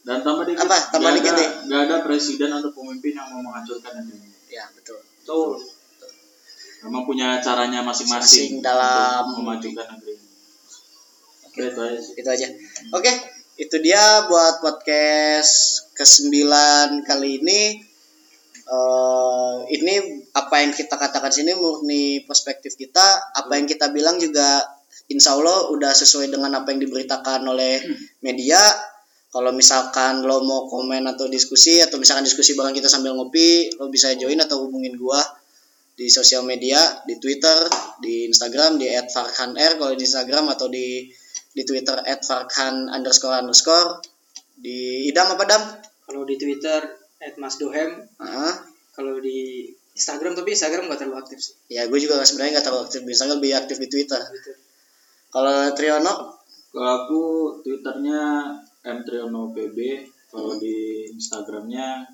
[SPEAKER 4] Dan tambah dikit.
[SPEAKER 2] Apa? Tambah
[SPEAKER 4] nggak
[SPEAKER 2] dikit
[SPEAKER 4] ada,
[SPEAKER 2] nih.
[SPEAKER 4] nggak ada presiden atau pemimpin yang mau menghancurkan negeri ini.
[SPEAKER 2] ya betul
[SPEAKER 3] Betul.
[SPEAKER 4] Memang punya caranya
[SPEAKER 2] Masing-masing dalam-
[SPEAKER 4] memajukan negeri ini. Oke, itu aja sih.
[SPEAKER 2] itu aja oke itu dia buat podcast ke-9 kali ini Eh ini apa yang kita katakan sini murni perspektif kita apa yang kita bilang juga insya Allah udah sesuai dengan apa yang diberitakan oleh media kalau misalkan lo mau komen atau diskusi atau misalkan diskusi bareng kita sambil ngopi lo bisa join atau hubungin gua di sosial media di Twitter di Instagram di @farhanr kalau di Instagram atau di di Twitter @farhan underscore underscore. Di idam apa dam?
[SPEAKER 3] Kalau di Twitter @masdohem,
[SPEAKER 2] Ah,
[SPEAKER 3] kalau di Instagram tapi Instagram nggak terlalu aktif sih.
[SPEAKER 2] ya gue juga sebenarnya nggak terlalu aktif. Di Instagram lebih aktif di Twitter.
[SPEAKER 3] Gitu.
[SPEAKER 2] kalau Triono
[SPEAKER 4] Kalau aku twitternya mtrionopb, kalau di instagramnya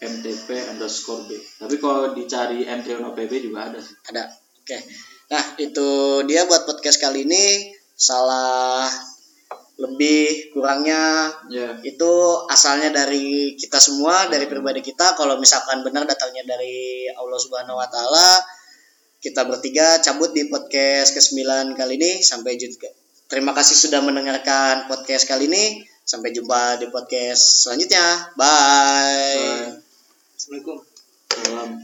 [SPEAKER 4] mtp underscore b. Tapi kalau dicari mtrionopb juga ada sih.
[SPEAKER 2] ada. Oke. Nah itu dia buat podcast kali ini. Salah lebih kurangnya.
[SPEAKER 4] Ya,
[SPEAKER 2] itu asalnya dari kita semua dari pribadi kita. Kalau misalkan benar datangnya dari Allah Subhanahu wa taala kita bertiga cabut di podcast ke-9 kali ini. Sampai jumpa. Terima kasih sudah mendengarkan podcast kali ini Sampai jumpa di podcast selanjutnya. Bye.
[SPEAKER 4] Bye. Assalamualaikum. Selamat.